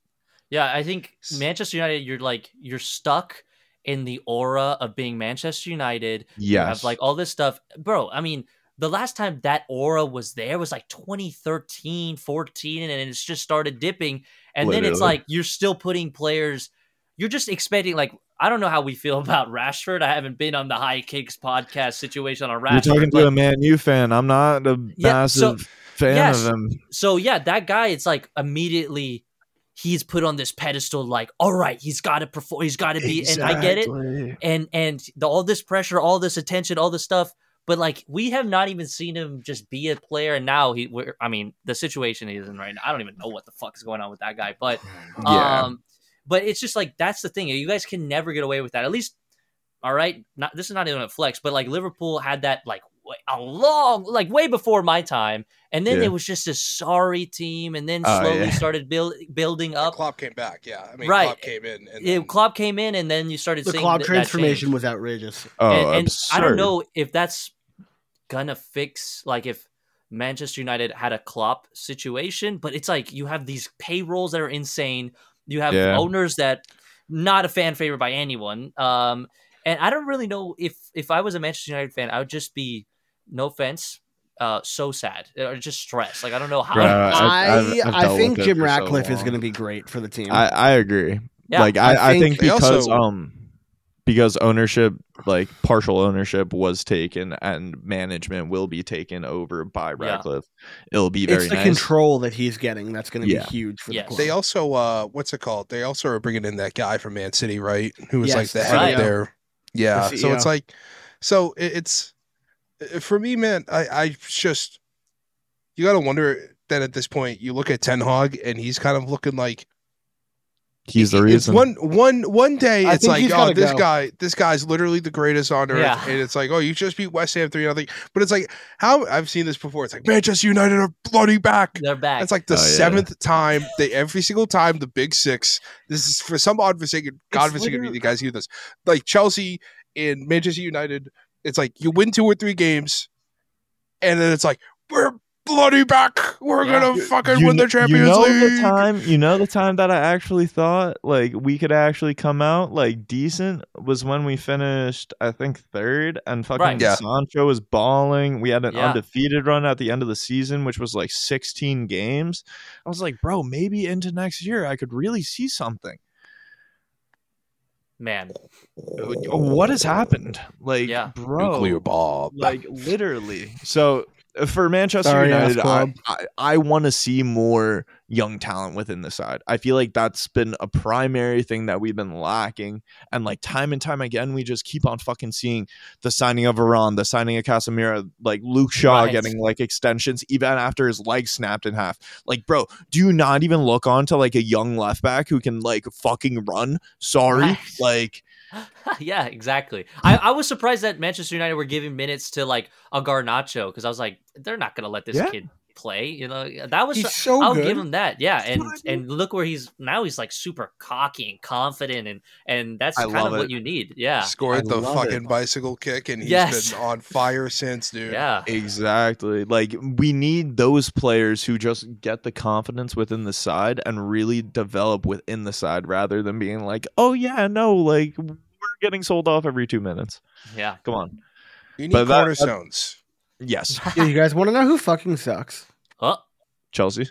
Yeah, I think Manchester United, you're like you're stuck in the aura of being Manchester United. Yes have like all this stuff, bro. I mean, the last time that aura was there was like 2013, 14, and it's just started dipping. And then it's like you're still putting players. You're just expecting like I don't know how we feel about Rashford. I haven't been on the High Kicks podcast situation on Rashford. you're talking to a man u fan i'm not a Yeah, so- massive fan yes. of him so yeah, that guy, it's like immediately he's put on this pedestal, like, all right, he's got to perform, he's got to be, and I get it, and and the, all this pressure, all this attention, all this stuff, but like we have not even seen him just be a player, and now he, we're, I mean, the situation he's in right now, I don't even know what the fuck is going on with that guy, but Yeah. um, but it's just like that's the thing, you guys can never get away with that, at least. All right, not this is not even a flex, but like Liverpool had that like a long, like way before my time, and then Yeah. it was just a sorry team, and then Oh, slowly yeah. started build, building up. Klopp came back. Yeah, I mean, Right. Klopp came in. And Yeah, then- Klopp came in, and then you started The seeing Klopp th- transformation change. was outrageous. Oh, and, and I don't know if that's gonna fix like if Manchester United had a Klopp situation, but it's like you have these payrolls that are insane. You have Yeah. owners that not a fan favorite by anyone. Um, and I don't really know if if I was a Manchester United fan, I would just be no offense, uh, so sad or just stressed. Like I don't know how. Bruh, I've- I I've- I've I think Jim for so Ratcliffe is going to be great for the team. I, I agree. Yeah, like I, I I think, think- because also- um because ownership like partial ownership was taken and management will be taken over by Yeah. Ratcliffe. It'll be very it's the nice. control that he's getting that's going to Yeah. be huge for Yes. the club. They also, uh, what's it called? They also are bringing in that guy from Man City, right? Who was Yes, like the the head CEO. of their, yeah. The So it's like, so it's uh, for me, man. I, I just you got to wonder that at this point you look at Ten Hag and he's kind of looking like He's the reason. one one one day I it's like oh this go. guy this guy's literally the greatest on earth Yeah. and it's like oh you just beat West Ham three nothing but it's like how I've seen this before it's like Manchester United are bloody back They're back. it's like the Oh, yeah. seventh time they every single time the big six. This is for some odd forsaken godforsaken literally- reason. You guys hear this like Chelsea and Manchester United. It's like you win two or three games, and then it's like we're bloody back. We're Yeah. gonna fucking you, win the kn- Champions you know League. the time you know the time that I actually thought like we could actually come out like decent was when we finished I think third and fucking Right. Yeah. Sancho was balling. We had an Yeah. undefeated run at the end of the season, which was like 16 games. I was like, bro, maybe into next year I could really see something. man. What has happened? Like, Yeah. bro, Nuclear Bob. like literally. So for Manchester Sorry, United, I. I, I want to see more young talent within the side. I feel like that's been a primary thing that we've been lacking, and like time and time again, we just keep on fucking seeing the signing of Varane, the signing of Casemiro, like Luke Shaw Right. getting like extensions even after his leg snapped in half. Like, bro, do you not even look on to like a young left back who can like fucking run? Sorry, Right. like. yeah, exactly. I, I was surprised that Manchester United were giving minutes to like a Garnacho because I was like, they're not gonna let this Yeah. kid play. You know, that was He's so I'll good. give him that. Yeah, and what I and look where he's now. He's like super cocky and confident, and and that's I kind love of what you need. Yeah, Scored I the fucking it. bicycle kick, and he's Yes. been on fire since, dude. yeah, Exactly. Like we need those players who just get the confidence within the side and really develop within the side rather than being like, "Oh yeah, no, like we're getting sold off every 2 minutes." yeah. Come on. You need But that- cornerstones. Yes. Yeah, you guys want to know who fucking sucks? Huh? Chelsea.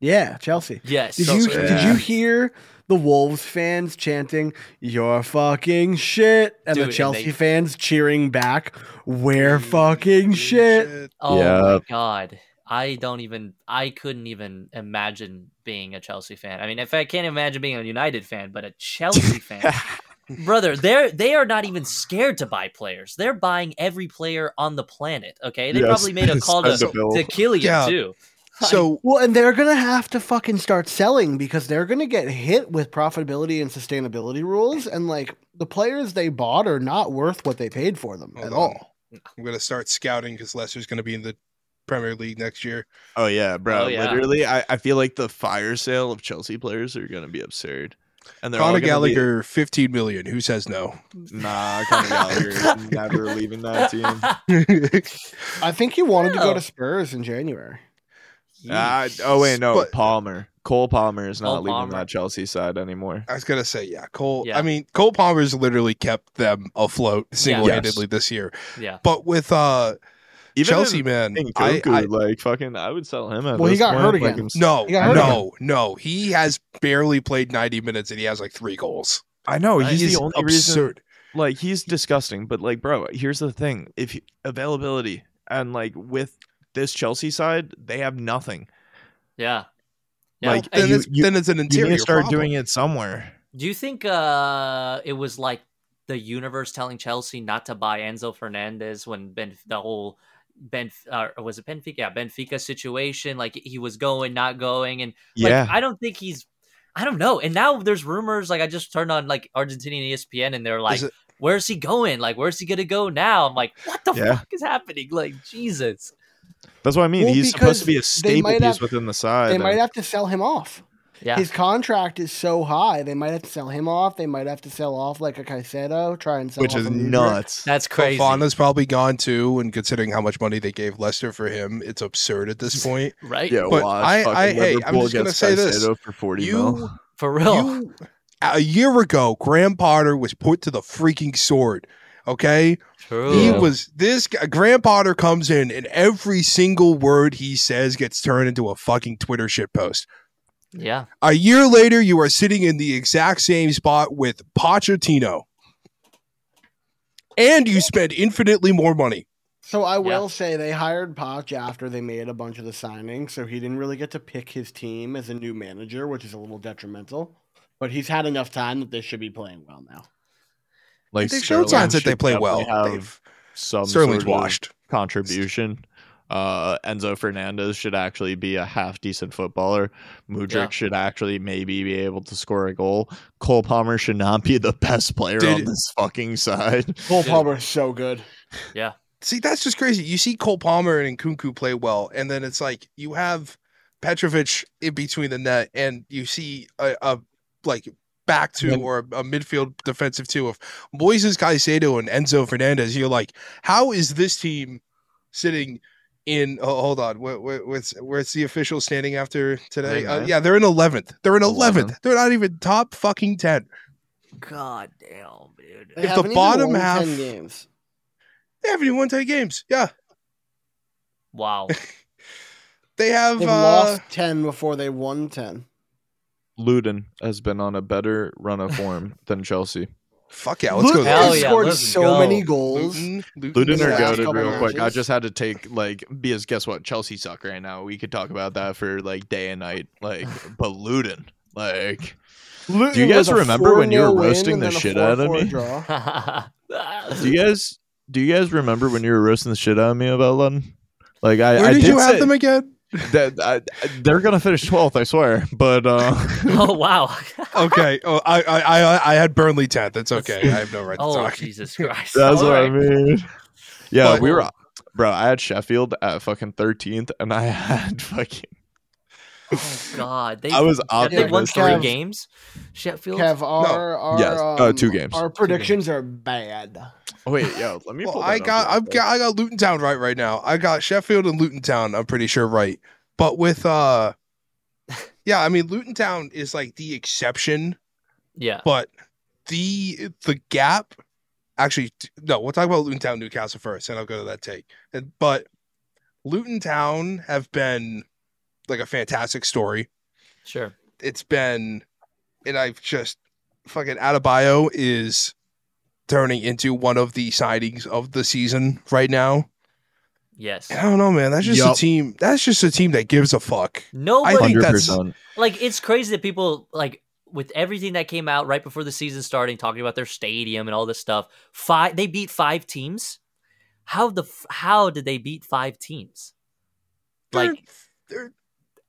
Yeah, Chelsea. yes. Did So- you so- did you hear the Wolves fans chanting "You're fucking shit" and Dude, the and Chelsea they- fans cheering back "We're fucking shit"? Oh Yeah. my oh god. I don't even I couldn't even imagine being a Chelsea fan. I mean, if I can't imagine being a United fan, but a Chelsea fan. Brother, they're they are not even scared to buy players. They're buying every player on the planet. Okay. They Yes. probably made a call to, Spend a bill. to kill you Yeah. too. So Well, and they're gonna have to fucking start selling because they're gonna get hit with profitability and sustainability rules, and like the players they bought are not worth what they paid for them at on. all. I'm gonna start scouting because Leicester's gonna be in the Premier League next year. Oh yeah, bro. Oh, yeah. Literally, I, I feel like the fire sale of Chelsea players are going to be absurd. And they're all Conor gonna Gallagher, 15 million. Who says no? Nah, Conor Gallagher never leaving that team. I think he wanted to go to Spurs in January. Ah, oh wait, no, But- Palmer. Cole Palmer is Cole not leaving Palmer. that Chelsea side anymore. I was gonna say, yeah, Cole. Yeah. I mean, Cole Palmer's literally kept them afloat single-handedly this year. yeah. But with uh Even Chelsea, if man, I, Nkunku, I like fucking, I would sell him. At Well, he got point, hurt again. I'm no, He got hurt no, no. He has barely played 90 minutes and he has like three goals. I know Right. he's, He's the only reason. absurd. Like he's disgusting, but like, bro, here's the thing: if you, availability and like with this Chelsea side, they have nothing. Yeah. Yeah. Like, Then, you- it's, you- then it's an interior. You interior need to start problem. doing it somewhere. do you think uh it was like the universe telling Chelsea not to buy Enzo Fernandez when Ben the whole Ben uh, was it Benfica? Yeah, Benfica situation. Like he was going, not going, and like, Yeah, I don't think he's. I don't know. And now there's rumors. Like I just turned on like Argentinian ESPN, and they're like, it- where's he going? Like, where's he gonna go now? I'm like, what the Yeah. fuck is happening? Like, Jesus. That's what I mean. Well, He's supposed to be a because they staple piece have- within the side. They and- might have to sell him off. Yeah. His contract is so high. They might have to sell him off. They might have to sell off like a Caicedo, try and sell which off is a Mudryk. nuts. That's crazy. Fofana's probably gone too, and considering how much money they gave Leicester for him, it's absurd at this point. right? Yeah, But watch I- fucking I- hey, I'm Liverpool just gonna gets say this. Caicedo for forty You, mil. For real. you, a year ago, Graham Potter was put to the freaking sword. Okay, True. he was this guy, Graham Potter comes in, and every single word he says gets turned into a fucking Twitter shit post. Yeah. A year later, you are sitting in the exact same spot with Pochettino, and you spend infinitely more money. So I Yeah. will say they hired Poch after they made a bunch of the signings, so he didn't really get to pick his team as a new manager, which is a little detrimental. But he's had enough time that they should be playing well now. Like They've shown signs that they play well. have They've, some Sterling's sort of washed. contribution. Uh, Enzo Fernandez should actually be a half decent footballer. Mudryk Yeah. should actually maybe be able to score a goal. Cole Palmer should not be the best player Did- on this fucking side. Cole Dude. Palmer is so good. Yeah. See, that's just crazy. You see Cole Palmer and Nkunku play well, and then it's like you have Petrovic in between the net, and you see a, a like back two Then- or a, a midfield defensive two of Moises Caicedo and Enzo Fernandez. You're like, how is this team sitting in? Oh, hold on, where, where, where's where's the official standing after today? Uh, yeah, they're in eleventh. They're in eleventh. 11th. They're not even top fucking ten. God damn, dude. They If the haven't even bottom won half- 10 games. They haven't even won ten games. Yeah, Wow. they have. They've uh, lost 10 before they won 10. Luton has been on a better run of form than Chelsea. Fuck yeah, let's go. Luton there. Hell yeah, scored let's so go. many goals. Luton, Luton the are goaded couple real quick. I just had to take like because guess what? Chelsea suck right now. We could talk about that for like day and night. Like, but Luton, like, Luton Do you guys remember when you were roasting the shit out of me? do you guys do you guys remember when you were roasting the shit out of me about Luton? Like, I Where I did did you have say them again? That I, they're gonna finish twelfth. I swear, but uh, oh wow. Okay. Oh, I, I, I, I had Burnley tenth. It's okay. I have no right to oh talk. Jesus Christ. That's All what I mean. Yeah, But- we were, bro. I had Sheffield at fucking thirteenth, and I had fucking. Oh God. They, I was they won optimistic. three Kev- games. Sheffield. Kev, our, our, Yes. Uh, two games. Our predictions are bad. Oh wait, yo, let me. Well, I got, I've got, I got Luton Town right right now. I got Sheffield and Luton Town. I'm pretty sure right. But with, uh, yeah, I mean, Luton Town is like the exception, yeah. but the the gap. Actually, no. We'll talk about Luton Town, Newcastle first, and I'll go to that take. But Luton Town have been like a fantastic story. Sure. it's been and I've just fucking Adebayo is turning into one of the sightings of the season right now. Yes. I don't know, man. That's just Yup. a team. That's just a team that gives a fuck. Nobody I think Hundred that's- like it's crazy that people like with everything that came out right before the season starting talking about their stadium and all this stuff five they beat five teams how the how did they beat five teams They're- like they're,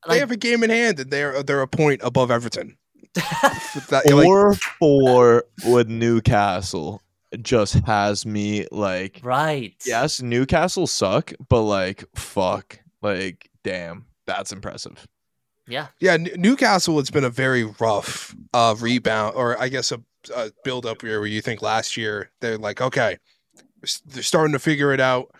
they like have a game in hand, and they're they're a point above Everton. That- like, Four four with Newcastle just has me like. right Yes, Newcastle suck, but like, fuck, like, damn, that's impressive. yeah yeah, N- Newcastle. It's been a very rough uh, rebound, or I guess a, a build up year where you think last year they're like, okay, they're starting to figure it out.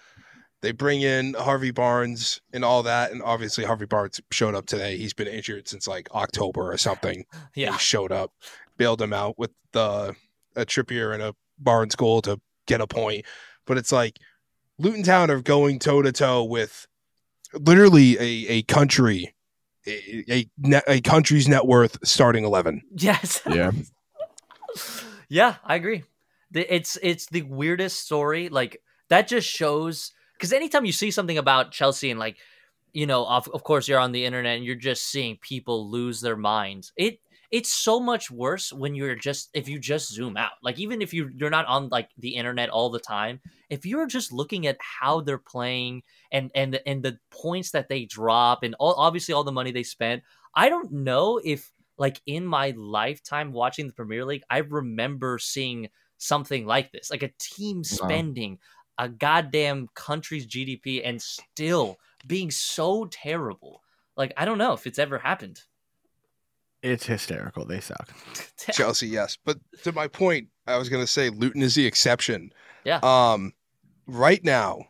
They bring in Harvey Barnes and all that, and obviously Harvey Barnes showed up today. He's been injured since like October or something. yeah He showed up, bailed him out with the a Trippier and a Barnes goal to get a point. But it's like Luton Town are going toe to toe with literally a, a country, a, a, net, a country's net worth starting eleven. yes Yeah, yeah i agree it's it's the weirdest story like that just shows because anytime you see something about chelsea and like you know of, of course you're on the internet and you're just seeing people lose their minds it it's so much worse when you're just if you just zoom out like even if you you're not on like the internet all the time if you're just looking at how they're playing and and and the points that they drop and all, obviously all the money they spent i don't know if like in my lifetime watching the premier league i remember seeing something like this. Like a team spending a goddamn country's GDP and still being so terrible. Like I don't know if it's ever happened. It's hysterical. They suck. Chelsea, yes. But to my point, I was gonna say Luton is the exception. Yeah. Um, right now,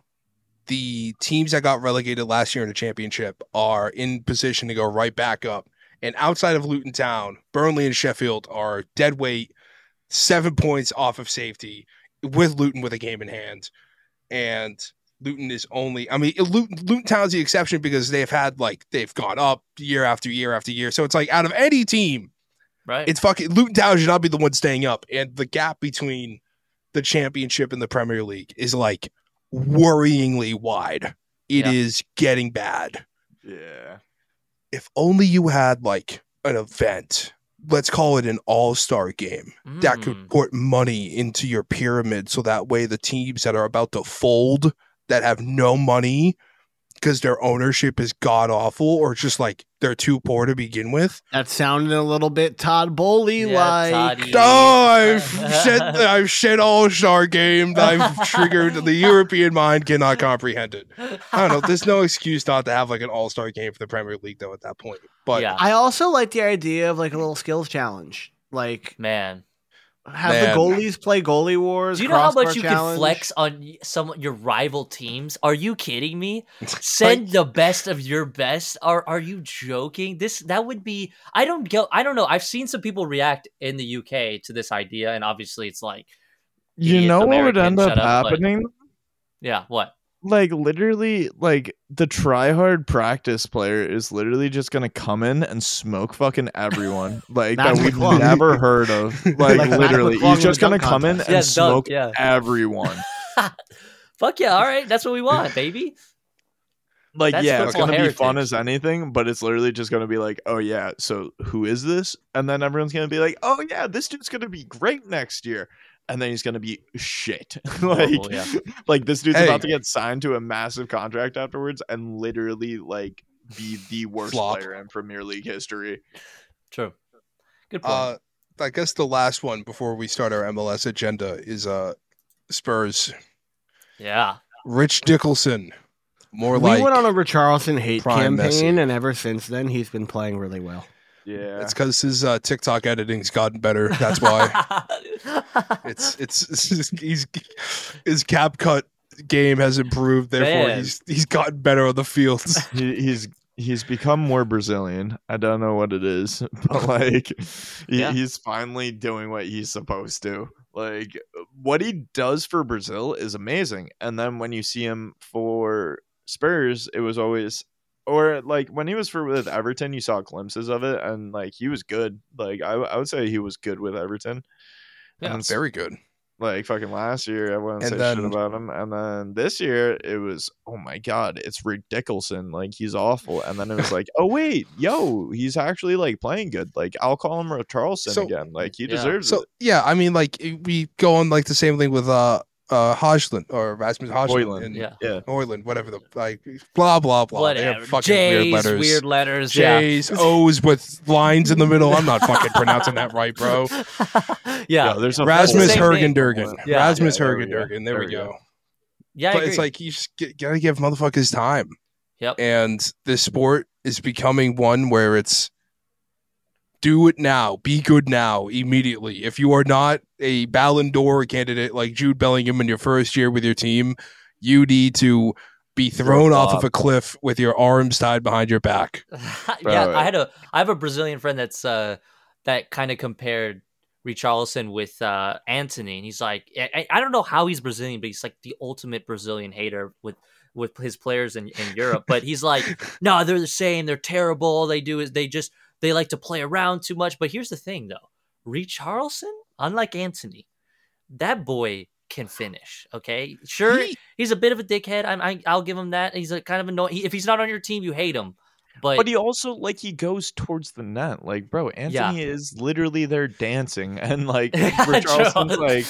the teams that got relegated last year in the championship are in position to go right back up. And outside of Luton Town, Burnley and Sheffield are dead weight, seven points off of safety, with Luton with a game in hand. And Luton is only, I mean, Luton, Luton Town's the exception because they've had like, they've gone up year after year after year. So it's like out of any team, right. it's fucking Luton Town should not be the one staying up. And the gap between the championship and the Premier League is like worryingly wide. It is Yeah. getting bad. Yeah. If only you had like an event, let's call it an all star game that Mm. could put money into your pyramid so that way the teams that are about to fold that have no money because their ownership is god awful or just like they're too poor to begin with. That sounded a little bit Todd Boehly like. Toddy. Oh, I've shed I've shed all star game. I've triggered the European mind cannot comprehend it. I don't know. There's no excuse not to have like an all star game for the Premier League though at that point. But yeah, I also like the idea of like a little skills challenge. Like man. Have Man. the goalies play goalie wars. Do you know how much you challenge. can flex on y- some your rival teams? Are you kidding me? Send the best of your best. Are are you joking? This that would be. I don't go. I don't know. I've seen some people react in the UK to this idea, and obviously it's like, You Idiot know what would end up setup, but- happening? yeah, what? Like literally like the try hard practice player is literally just gonna come in and smoke fucking everyone like that we've McClung. never heard of like, Like literally he's just gonna dunk come in contest. and Yeah, smoke yeah. everyone Fuck yeah! All right, that's what we want, baby. like That's yeah it's gonna be fun as anything but it's literally just gonna be like oh yeah so who is this and then everyone's gonna be like oh yeah this dude's gonna be great next year and then he's gonna be shit like Horrible, yeah. like this dude's Hey. about to get signed to a massive contract afterwards and literally like be the worst Flop. player in Premier League history. True. Good point. uh I guess the last one before we start our MLS agenda is uh Spurs. yeah. Rich Dickelson. More we like went on a Richarlison hate campaign, Messi. and ever since then, he's been playing really well. Yeah. it's because his uh, TikTok editing's gotten better. That's why. it's it's, it's just- he's his CapCut game has improved. Therefore, Man. he's he's gotten better on the fields. he, he's he's become more Brazilian. I don't know what it is, but like he, Yeah. he's finally doing what he's supposed to. Like what he does for Brazil is amazing. And then when you see him for Spurs, it was always or like when he was for with Everton, you saw glimpses of it and like he was good. Like I, I would say he was good with Everton. Yeah, And Very good. like fucking last year, everyone And said then- shit about him, and then this year it was, oh my god, it's ridiculous, like he's awful. And then it was like, oh wait, yo, he's actually like playing good. Like I'll call him a Charleston So- again. Like he Yeah. deserves So it. yeah, I mean, like we go on like the same thing with uh uh Hodgland or Rasmus Hodgland Hoyland. and Yeah. Yeah, Hoyland, whatever the like blah blah blah. They have Whatever. fucking J's, weird letters. weird letters. yeah. J's, O's with lines in the middle. I'm not fucking pronouncing that right, bro. yeah. Yo, there's a Rasmus same thing. Hergendurgen. Yeah. Rasmus Yeah, there we go. There we go. Yeah, I but it's like you just get, gotta give motherfuckers time. Yep. And this sport is becoming one where it's do it now, be good now, immediately. If you are not a Ballon d'Or candidate like Jude Bellingham in your first year with your team, you need to be thrown off of a cliff with your arms tied behind your back. yeah, I had a I have a Brazilian friend that's uh that kind of compared Richarlison with uh Antony, and he's like, I, I don't know how he's Brazilian, but he's like the ultimate Brazilian hater with with his players in, in Europe. But he's like, no, they're the same. They're terrible. All they do is they just they like to play around too much. But here's the thing, though, Richarlison, unlike Antony, that boy can finish. Okay, sure, He- he's a bit of a dickhead. I'm, I, I'll give him that. He's a kind of annoying. He, if he's not on your team, you hate him. But, But he also like he goes towards the net. Like, bro, Antony is literally there dancing, and like Richarlison's True. like,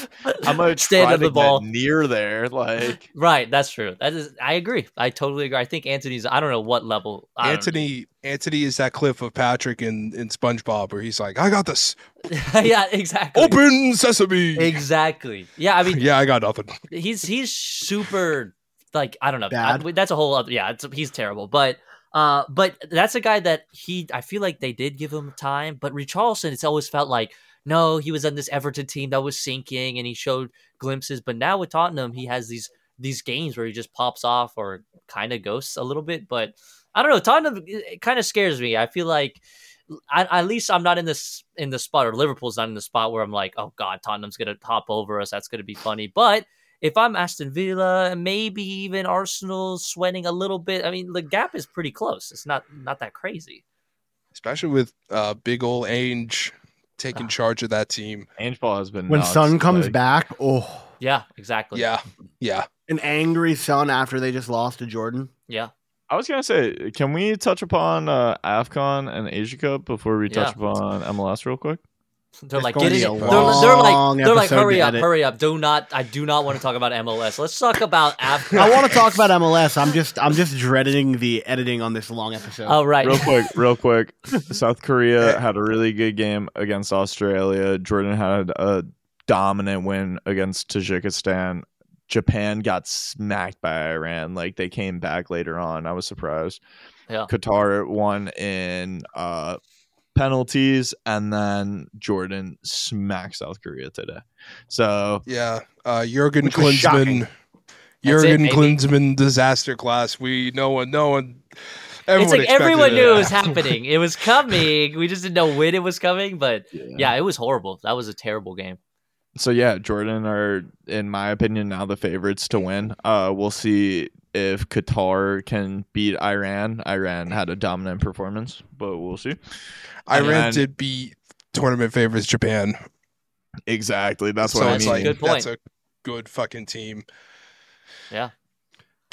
I'm gonna Stand try on the to ball. near there. Like, right, that's true. That is, I agree. I totally agree. I think Antony's. I don't know what level. I Antony Antony is that clip of Patrick in, in SpongeBob where he's like, I got this. yeah, exactly. Open sesame. Exactly. Yeah, I mean, Yeah, I got nothing. he's he's super like I don't know. Bad? I- that's a whole other. Yeah, it's, he's terrible. But uh, but that's a guy that he. I feel like they did give him time. But Richarlison, it's always felt like no, he was on this Everton team that was sinking, and he showed glimpses. But now with Tottenham, he has these these games where he just pops off or kind of ghosts a little bit. But I don't know. Tottenham kind of scares me. I feel like. I, at least I'm not in this in the spot, or Liverpool's not in the spot where I'm like, oh god, Tottenham's gonna hop over us. That's gonna be funny. But if I'm Aston Villa, and maybe even Arsenal sweating a little bit, I mean, the gap is pretty close. It's not not that crazy. Especially with uh, big ol' Ange taking Ah. charge of that team. Ange Ball has been When nuts, Son comes like- back, oh, Yeah, exactly. Yeah. Yeah. an angry Son after they just lost to Jordan. yeah. I was gonna say, can we touch upon uh, Afcon and Asia Cup before we touch Yeah. upon MLS real quick? They're It's like going to getting. be They're, they're like they're like hurry up, edit. hurry up. Do not. I do not want to talk about MLS. Let's talk about Af- I want to talk about MLS. I'm just I'm just dreading the editing on this long episode. Oh right. Real quick, real quick. South Korea had a really good game against Australia. Jordan had a dominant win against Tajikistan. Japan got smacked by Iran. Like they came back later on. I was surprised. Yeah. Qatar won in uh, penalties, and then Jordan smacked South Korea today. So Yeah. Uh, Jurgen Which was shocking. Klinsmann. That's it, Jurgen. Klinsmann disaster class. We no one no one everyone it's like everyone it. knew it was happening. It was coming. We just didn't know when it was coming. But yeah, it was horrible. That was a terrible game. so yeah, Jordan are, in my opinion, now the favorites to win. Uh, we'll see if Qatar can beat Iran. Iran had a dominant performance, but we'll see. Iran And- did beat tournament favorites Japan. Exactly, that's so what I it's mean. like Good point. that's a good fucking team. Yeah.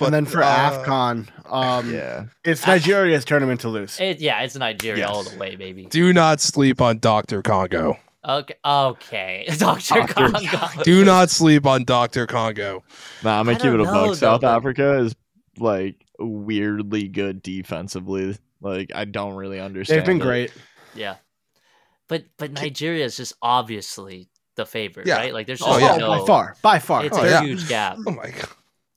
and then for uh, AFCON, um, yeah, it's Nigeria's tournament to lose. It, yeah, it's Nigeria Yes. all the way, baby. do not sleep on Dr. Congo. Okay, okay, Doctor Congo. Do not sleep on Dr. Congo. nah, I'm gonna keep it don't a know, bug. South but- Africa is like weirdly good defensively. Like I don't really understand. They've been it. great. Yeah, but but Nigeria is just obviously the favorite, Yeah. right? Like there's just Oh, just yeah. no, by far, by far. It's Oh, a yeah. huge gap. Oh my god.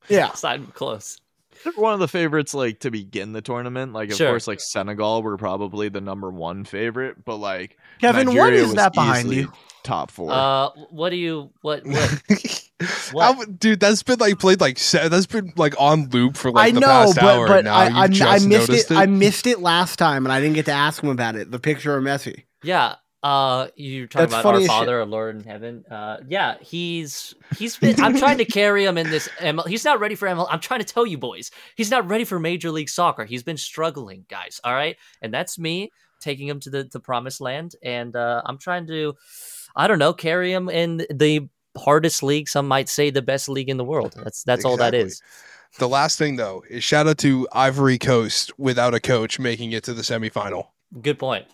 yeah, It's not close. They're one of the favorites, like to begin the tournament. Like, of Sure. course, like Senegal were probably the number one favorite, but like Kevin, what Nigeria is was that behind you? Top four. Uh, what do you what what? How- dude, that's been like played like that's been like on loop for like I the know, past hour. but but now I You've I, I just missed it. noticed it. I missed it last time, and I didn't get to ask him about it. The picture of Messi. Yeah. Uh, you're talking That's about our as shit. Father, our Lord in heaven. Uh, yeah, he's he's been. I'm trying to carry him in this. ML, he's not ready for ML. I'm trying to tell you boys, he's not ready for Major League Soccer. He's been struggling, guys. All right, and that's me taking him to the the promised land, and uh, I'm trying to, I don't know, carry him in the hardest league. Some might say the best league in the world. That's that's all that is. The last thing though is shout out to Ivory Coast without a coach making it to the semifinal. Good point.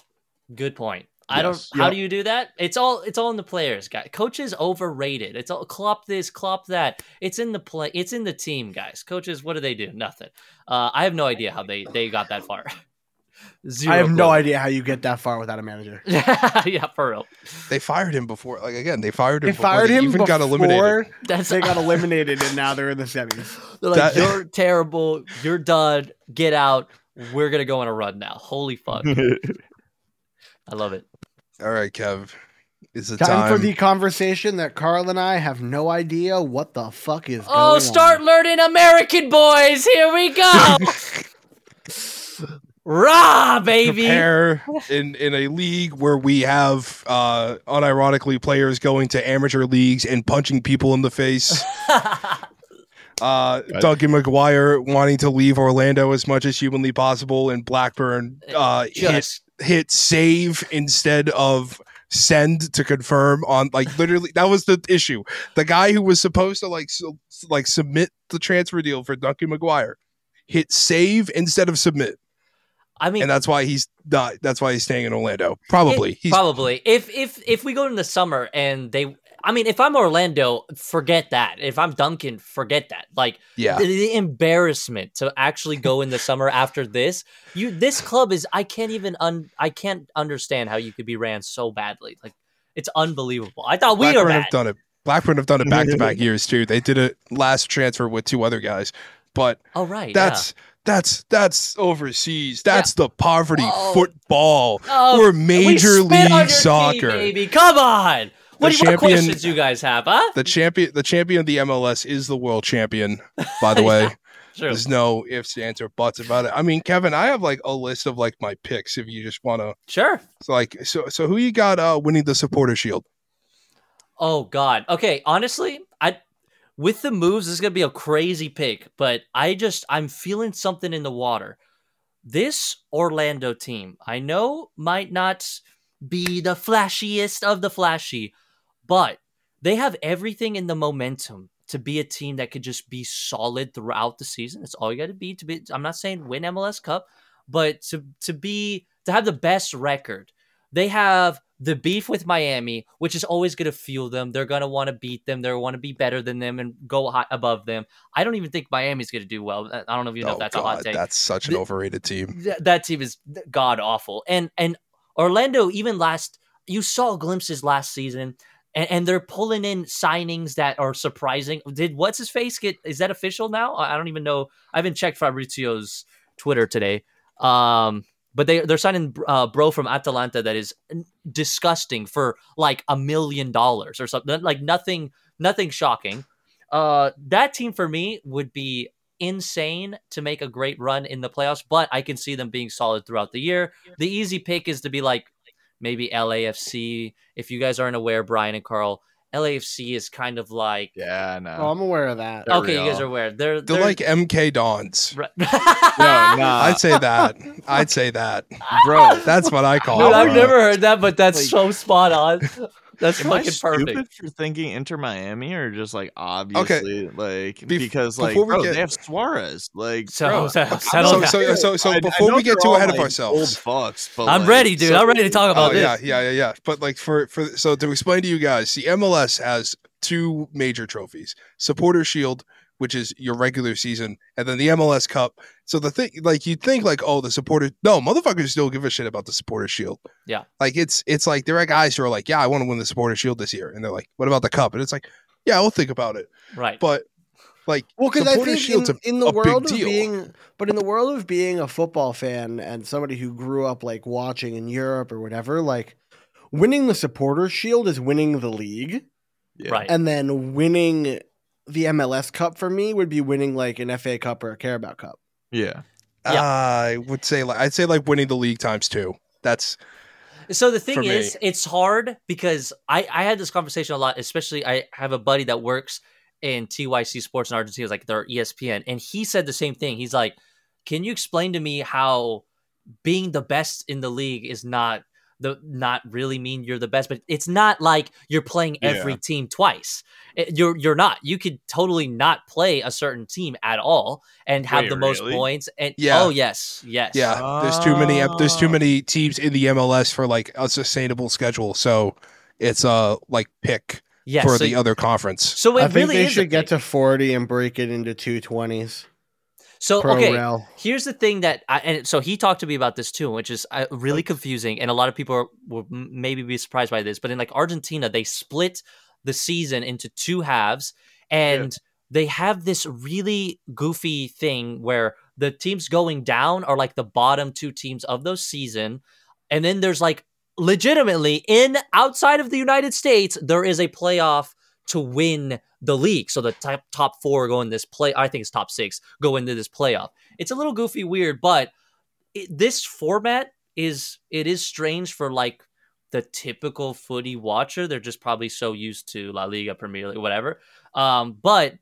Good point. I don't. Yes. How do you do that? It's all. It's all in the players, guys. Coaches overrated. It's all Klopp this, Klopp that. It's in the play. It's in the team, guys. Coaches, what do they do? Nothing. Uh, I have no idea how they they got that far. Zero. I have no idea how you get that far without a manager. yeah, for real. They fired him before. Like again, they fired him. They before fired they him Even before got eliminated. That's they got eliminated, and now they're in the semis. They're like, That- you're terrible. You're done. Get out. We're gonna go on a run now. Holy fuck! I love it. All right, Kev. Is it Time, time? for the conversation that Carl and I have no idea what the fuck is going Oh, on. start learning American, boys. Here we go. Rah, baby. Prepare in in a league where we have uh unironically players going to amateur leagues and punching people in the face. Uh, Duncan McGuire wanting to leave Orlando as much as humanly possible, and Blackburn uh, hit Just hit save instead of send to confirm on like literally that was the issue. The guy who was supposed to like su- like submit the transfer deal for Duncan McGuire hit save instead of submit. I mean, and that's why he's not. That's why he's staying in Orlando. Probably. It- he's probably. If if if we go in the summer and they, I mean, if I'm Orlando, forget that. If I'm Duncan, forget that. Like yeah. the, the embarrassment to actually go in the summer after this. You, this club is. I can't even. Un, I can't understand how you could be ran so badly. Like it's unbelievable. I thought we Blackburn are bad. have done it. Blackburn have done it back to back years too. They did it last transfer with two other guys, but Oh right, that's that's that's overseas. That's the poverty Oh. football. yeah. Oh, We're we major spit on your league team, soccer. baby. Come on. What, The what champion- questions you guys have, huh? The champion, the champion of the MLS is the world champion. By the way, True. there's no ifs, ands, or buts about it. I mean, Kevin, I have like a list of like my picks. If you just want to, Sure. so like, so so who you got uh winning the supporter shield? Oh God. Okay. Honestly, I with the moves, this is gonna be a crazy pick, but I just I'm feeling something in the water. This Orlando team, I know, might not be the flashiest of the flashy, but they have everything in the momentum to be a team that could just be solid throughout the season. That's all you got to be to be. I'm not saying win MLS Cup, but to to be to have the best record. They have the beef with Miami, which is always going to fuel them. They're going to want to beat them. They're want to be better than them and go high above them. I don't even think Miami's going to do well. I don't know if you know oh if that's a hot take. that's such an The- overrated team. Th- that team is god awful. And and Orlando even last you saw glimpses last season and, and they're pulling in signings that are surprising. Did what's his face get is that official now? I don't even know. I haven't checked Fabrizio's Twitter today. Um but they they're signing uh, bro from Atalanta that is disgusting for like a million dollars or something like nothing nothing shocking. Uh that team for me would be insane to make a great run in the playoffs, but I can see them being solid throughout the year. The easy pick is to be like maybe LAFC. If you guys aren't aware, Brian and Carl, LAFC is kind of like Yeah, no. Oh, I'm aware of that. They're okay, you guys are aware. They're They're they're like MK Dons. Right. no, nah, I'd say that. I'd say that. bro. That's what I call Dude, it. I've never heard that, but that's Like- so spot on. That's Am fucking stupid perfect. for thinking Inter Miami or just like obviously like Bef- because like bro, get- they have Suarez like So- bro, so- settle not- So- so- so- so I- I before know we get too all, ahead of ourselves. old fucks but I'm like, ready, dude. so- I'm ready to talk about oh this. yeah, yeah, yeah, yeah. But like for for so to explain to you guys, the MLS has two major trophies: Supporter Shield, which is your regular season, and then the MLS Cup. So the thing, like you think, like oh, the supporter. No, motherfuckers still give a shit about the Supporter Shield. Yeah. like it's it's like there are guys who are like, yeah, I want to win the Supporter Shield this year, and they're like, what about the Cup? And it's like, yeah, we'll think about it. Right. But like, Well, because I think in, a- in the world of deal. being, but in the world of being a football fan and somebody who grew up like watching in Europe or whatever, like winning the supporter shield is winning the league, yeah. Right. and then winning the MLS Cup for me would be winning like an FA Cup or a Carabao Cup. yeah Yeah. I would say like I'd say like winning the league times two. That's So the thing for me. is, it's hard because I I had this conversation a lot. Especially, I have a buddy that works in TYC Sports in Argentina, it's like their ESPN, and he said the same thing. He's like, "Can you explain to me how being the best in the league is not the not really mean you're the best, but it's not like you're playing every team twice. It- you're you're not. You could totally not play a certain team at all and have Wait, the most really? points. And Yeah. oh yes, yes, Yeah, there's too many. There's too Oh. many teams in the MLS for like a sustainable schedule. So it's uh like pick yes. for so, the other conference. so it I think really they is should get thing. to 40 and break it into two 20s. So Pro okay, rel. here's the thing that I, and so he talked to me about this too, which is uh, really confusing, and a lot of people are, will maybe be surprised by this. But in like Argentina, they split the season into two halves, and they have this really goofy thing where the teams going down are like the bottom two teams of those season, and then there's like legitimately in outside of the United States there is a playoff to win the league. So the top top four go in this play. I think it's top six go into this playoff. It's a little goofy, weird, but it, this format is it is strange for like the typical footy watcher. They're just probably so used to La Liga, Premier League, whatever. Um, but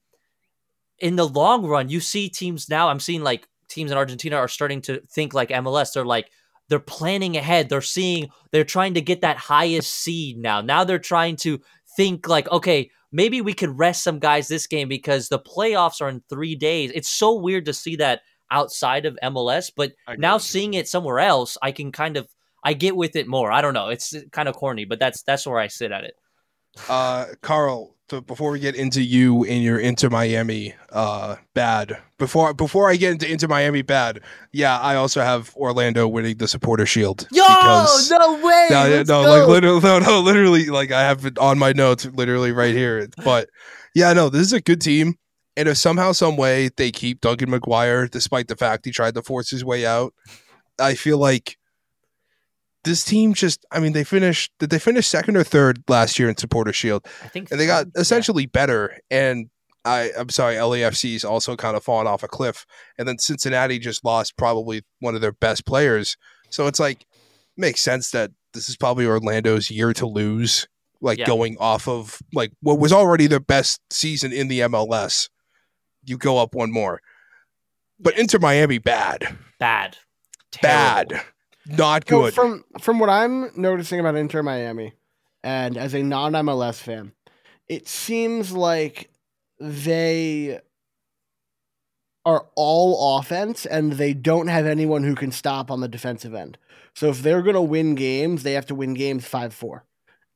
in the long run, you see teams now. I'm seeing like teams in Argentina are starting to think like MLS. They're like they're planning ahead. They're seeing they're trying to get that highest seed now. Now they're trying to think like, okay, maybe we could rest some guys this game because the playoffs are in three days. It's so weird to see that outside of MLS, but now seeing it somewhere else, I can kind of I get with it more. I don't know. It's kind of corny, but that's that's where I sit at it. Uh, Carl, so before we get into you and your Inter Miami uh bad, before before I get into Inter Miami bad, yeah, I also have Orlando winning the Supporter Shield. because- no way! no, let's no, go. like literally, no, no, literally, like I have it on my notes, literally right here. But yeah, no, this is a good team, and if somehow, some way, they keep Duncan McGuire, despite the fact he tried to force his way out, I feel like this team just. I mean, they finished. Did they finish second or third last year in Supporter Shield? I think and they got yeah. essentially better. And I, I'm sorry, LAFC's also kind of fallen off a cliff. And then Cincinnati just lost probably one of their best players. So it's like makes sense that this is probably Orlando's year to lose. Like Yeah. going off of like what was already their best season in the MLS, you go up one more. But Inter Miami bad, bad, Terrible. bad, not So good. from from what I'm noticing about Inter Miami, and as a non MLS fan, it seems like they are all offense and they don't have anyone who can stop on the defensive end. So if they're going to win games, they have to win games 5-4.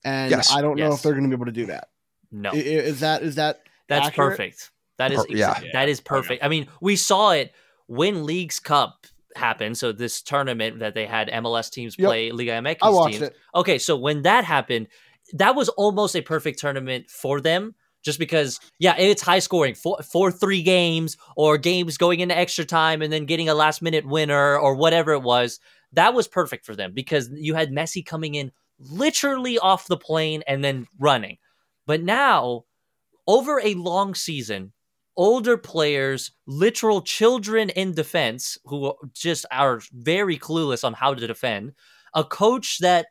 And Yes. I don't know if they're going to be able to do that. No, I- i- Is that is that That's accurate? perfect. That is Per- yeah. that is perfect. I mean, we saw it win Leagues Cup happened. So this tournament that they had MLS teams Yep. play Liga MX I watched teams. it. Okay, so when that happened, that was almost a perfect tournament for them. Just because, yeah, it's high scoring, four, four, three games, or games going into extra time and then getting a last minute winner or whatever it was. That was perfect for them because you had Messi coming in literally off the plane and then running. But now, over a long season, older players, literal children in defense who just are very clueless on how to defend, a coach that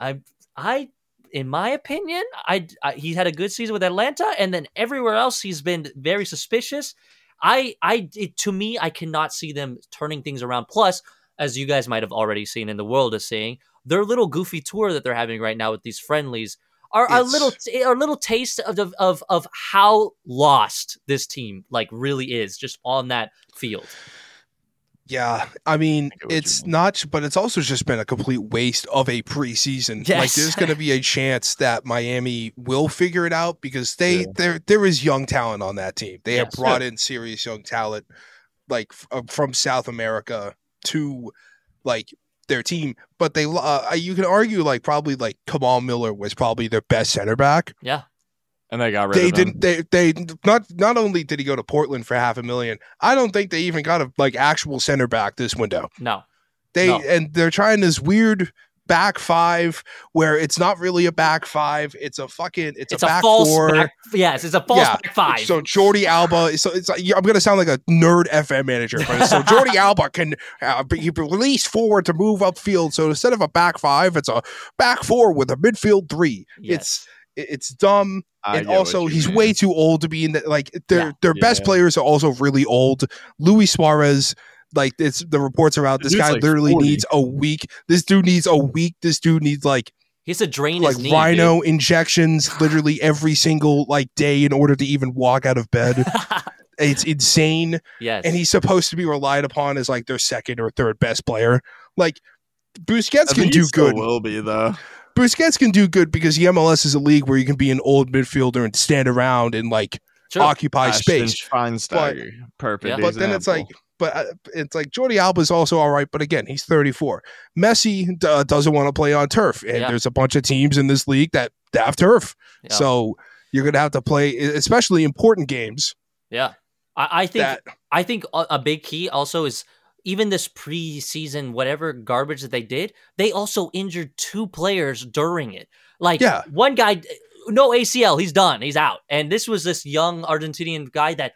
I I in my opinion, I, I he had a good season with Atlanta and then everywhere else he's been very suspicious. I I it, to me I cannot see them turning things around. Plus, as you guys might have already seen in the world is seeing, their little goofy tour that they're having right now with these friendlies are a It's- little are a little taste of, of of of how lost this team like really is just on that field. Yeah, I mean, get what you it's not, but it's also just been a complete waste of a preseason. Like, there's going to be a chance that Miami will figure it out because they Yeah. there there is young talent on that team. They have Yes. brought in serious young talent, like f- uh, from South America to like their team. But they, uh, you can argue like probably like Kamal Miller was probably their best center back Yeah. and they got rid they of him. didn't they they not not only did he go to Portland for half a million, I don't think they even got a like actual center back this window. No. They No. and they're trying this weird back five where it's not really a back five, it's a fucking it's, It's a a, back false four. back, yes, it's a false Yeah. back five. So Jordi Alba, so it's like I'm gonna sound like a nerd FM manager, but so Jordi Alba can uh, be released forward to move upfield. So instead of a back five, it's a back four with a midfield three. yes. It's it's dumb I and also he's mean. way too old to be in the like their Yeah. their best players are also really old. Luis Suarez, like it's the reports are out. This guy like literally 40. needs a week. This dude needs a week. This dude needs like he a drain like his knee. rhino injections literally every single like day in order to even walk out of bed. it's insane. yes. And he's supposed to be relied upon as like their second or third best player. Like Busquets I can do good. Will be though. Busquets can do good because the MLS is a league where you can be an old midfielder and stand around and like Sure. occupy Ashton space. Schweinsteiger, perfect. Yeah. But then it's like, example. But uh, it's like Jordi Alba is also all right. But again, he's 34. Messi uh, doesn't want to play on turf, and Yeah. there's a bunch of teams in this league that have turf. Yeah. So you're gonna have to play, especially important games. yeah. I, I think That I think a, a big key also is even this preseason whatever garbage that they did, they also injured two players during it. Like Yeah. one guy no ACL, he's done, he's out. And this was this young Argentinian guy that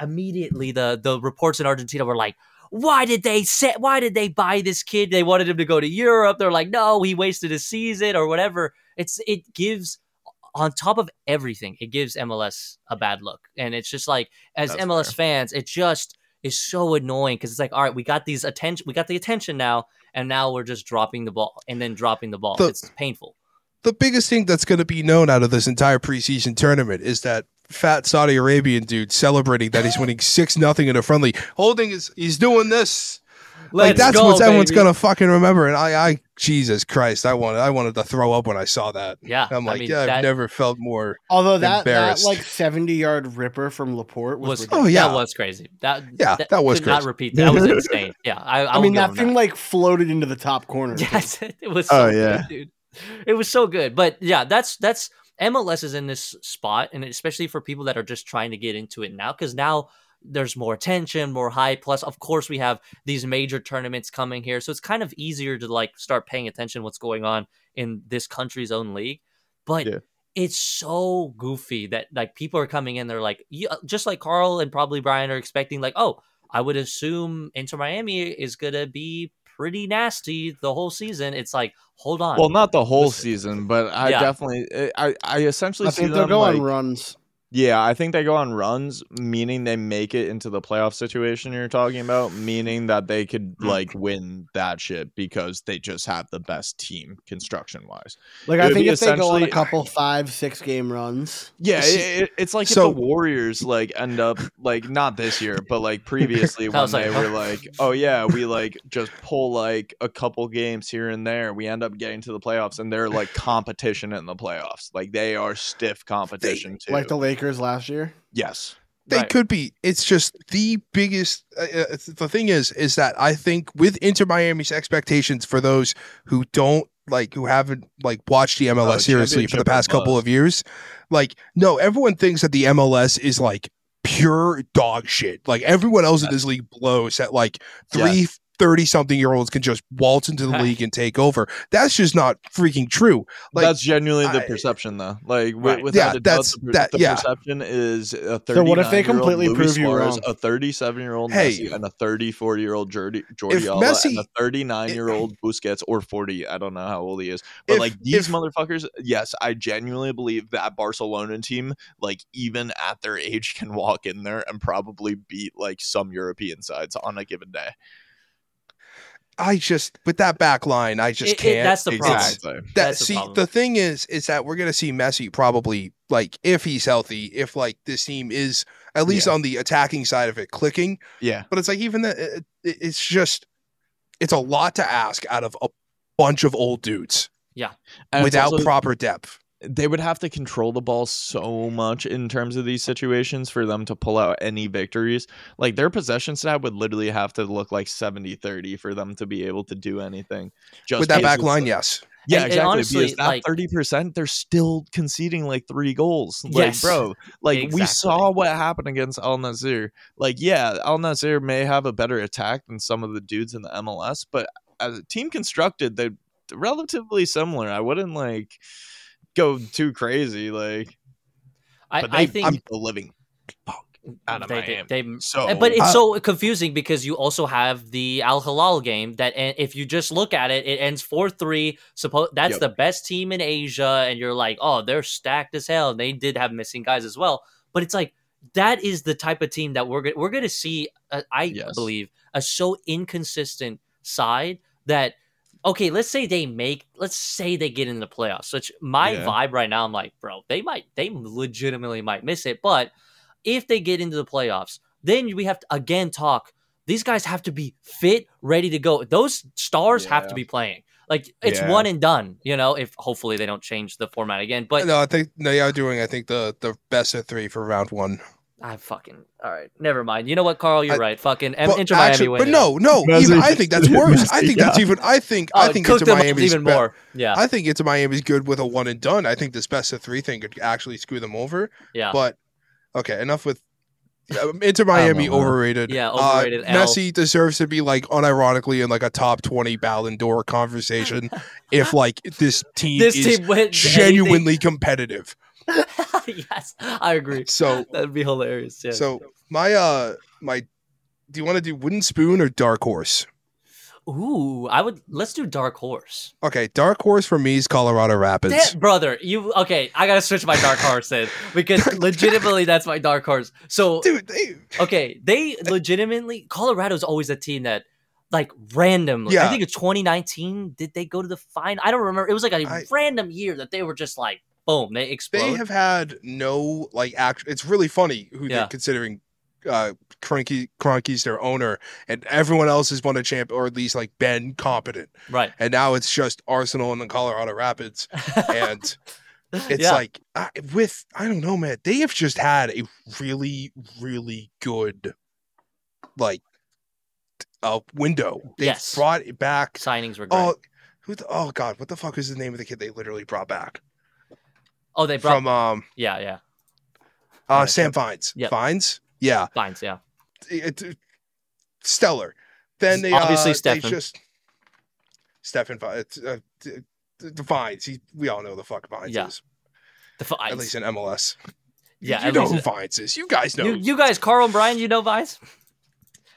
immediately the the reports in Argentina were like why did they set why did they buy this kid? They wanted him to go to europe. They're like no he wasted his season or whatever. It's it gives on top of everything it gives mls a bad look. And it's just like as That's mls fair. fans it just is so annoying because it's like all right we got these attention we got the attention now and now we're just dropping the ball and then dropping the ball. The- it's painful. The biggest thing that's going to be known out of this entire preseason tournament is that fat Saudi Arabian dude celebrating that he's winning six nothing in a friendly, holding his he's doing this. like Let's that's go, what everyone's baby. gonna fucking remember. And I, I, Jesus Christ, I wanted, I wanted to throw up when I saw that. Yeah, I'm I like, mean, yeah, I've never felt more. Although that, that like 70 yard ripper from Laporte was, was oh, ridiculous. Oh, yeah. that was crazy. That Yeah, that was could not repeat that. That was insane. Yeah, I, I I'll mean, that him thing like floated into the top corner. Yes, it was. Oh, so Oh, yeah. good, dude. It was so good. But yeah, that's that's MLS is in this spot, and especially for people that are just trying to get into it now, because now there's more attention, more hype. Plus, of course, we have these major tournaments coming here, so it's kind of easier to like start paying attention what's going on in this country's own league. But Yeah. it's so goofy that like people are coming in, they're like, yeah, uh, just like Carl and probably Brian are expecting, like, oh, I would assume Inter Miami is gonna be pretty nasty the whole season. It's like, hold on. Well, not the whole Listen. season, but I Yeah. definitely, eh, I, I essentially I see think they'll them go like, runs. Yeah, I think they go on runs, meaning they make it into the playoff situation you're talking about, meaning that they could Mm. like win that shit because they just have the best team construction wise. Like it I think be if they go on a couple five, six game runs, Yeah, it, it- it's like so- if the Warriors like end up like not this year, but like previously when was like, they huh? were like, oh yeah, we like just pull like a couple games here and there, we end up getting to the playoffs, and they're like competition in the playoffs, like they are stiff competition too. like the Lakers last year. yes, They Right. could be. It's just the biggest. Uh, uh, the thing is, is that I think with Inter Miami's expectations for those who don't like, who haven't like watched the MLS Oh, seriously for the championship or past couple of years, like, no, everyone thinks that the MLS is like pure dog shit. Like everyone else in this league blows that like three 30 something year olds can just waltz into the league and take over. That's just not freaking true. Like, that's genuinely the I- perception, though. Like, Right. right. without Yeah, a doubt, that's- the, that- the yeah. perception is a 30 So what if they 39-year-old completely Luis prove you wrong? A 37 year old Hey. Messi and a 34 year old Jordi Jordi Alba Messi- and a 39 year old Busquets or 40. I don't know how old he is, but If- like these if- motherfuckers, yes, I genuinely believe that Barcelona team, like even at their age, can walk in there and probably beat like some European sides on a given day. I just, with that back line, I just It- it- can't. that's the problem. Exactly. that That's the problem. the thing is is that we're gonna see Messi probably like if he's healthy, if like this team is at least Yeah. on the attacking side of it clicking. Yeah. But it's like even that it, it- it's just it's a lot to ask out of a bunch of old dudes And without also- proper depth. They would have to control the ball so much in terms of these situations for them to pull out any victories. Like their possession stat would literally have to look like 70-30 for them to be able to do anything. Just With that back line, yes. Yeah, And- and exactly. honestly, because that like- thirty percent, they're still conceding like three goals. Like, Yes. bro, like we saw what happened against Al Nassr. Like, yeah, Al Nassr may have a better attack than some of the dudes in the MLS, but as a team constructed, they're relatively similar. I wouldn't like go too crazy. Like, I, but they I think beat the living fuck out of they, Miami. they, they so, but it's I- so confusing because you also have the Al Hilal game that if you just look at it, it ends four three. Suppose that's Yep. the best team in Asia, and you're like, oh, they're stacked as hell. They did have missing guys as well, but it's like that is the type of team that we're go- we're going to see. Uh, I Yes. believe a so inconsistent side that. Okay, let's say they make. Let's say they get in the playoffs. Which my Yeah. vibe right now, I'm like, bro, they might, they legitimately might miss it. But if they get into the playoffs, then we have to again talk. These guys have to be fit, ready to go. Those stars have to be playing. Like it's Yeah. one and done, you know. If hopefully they don't change the format again, but no, I think they are doing. I think the the best of three for round one. I fucking all right. Never mind. You know what, Carl? You're I- right. Fucking M- But Inter Miami actually- win but no, no. Even, I think that's worse. I Messi, think that's even. I think. Oh, I think cooked Inter them Miami's even be- more. Yeah, I think Inter Miami's good with a one and done. I think this best of three thing could actually screw them over. yeah. But okay, enough with um, Inter Miami overrated. Yeah, Uh, overrated, L. Messi deserves to be like unironically in like a top twenty Ballon d'Or conversation if like this team this is team wins genuinely competitive. yes, I agree. So That'd be hilarious. Yeah. so my uh my do you want to do wooden spoon or dark horse? ooh, I would. Let's do Dark Horse. Okay, dark horse for me is Colorado Rapids. That- brother, you okay? I gotta switch my dark horse then because legitimately that's my dark horse. So Dude, they, okay, they legitimately Colorado's always a team that like randomly. I think it's 2019. Did they go to the final? I don't remember. It was like a I- random year that they were just like boom, they explode. they have had no like act. It's really funny who Yeah. they're considering. Uh, Kroenke, Kroenke's their owner, and everyone else has won a champ, or at least like been competent. right. And now it's just Arsenal and the Colorado Rapids, and it's Yeah. like I with I don't know, man. They have just had a really, really good like uh window. They've Yes. brought it back. signings were great. Oh, who? The, oh God, what the fuck is the name of the kid they literally brought back oh, they brought from um yeah, yeah, uh Yeah, Sam Vines? Yep. Vines, yeah, fines, yeah. it, it- stellar. Then they Obviously uh, they Stefan. just Stefan Vines. Uh, the, the Vines. He, we all know the fuck Vines Yeah. is. The fines. At least in MLS. yeah, you at know who it- Vines is. You guys know. you, you guys, Carl and Brian, you know Vines?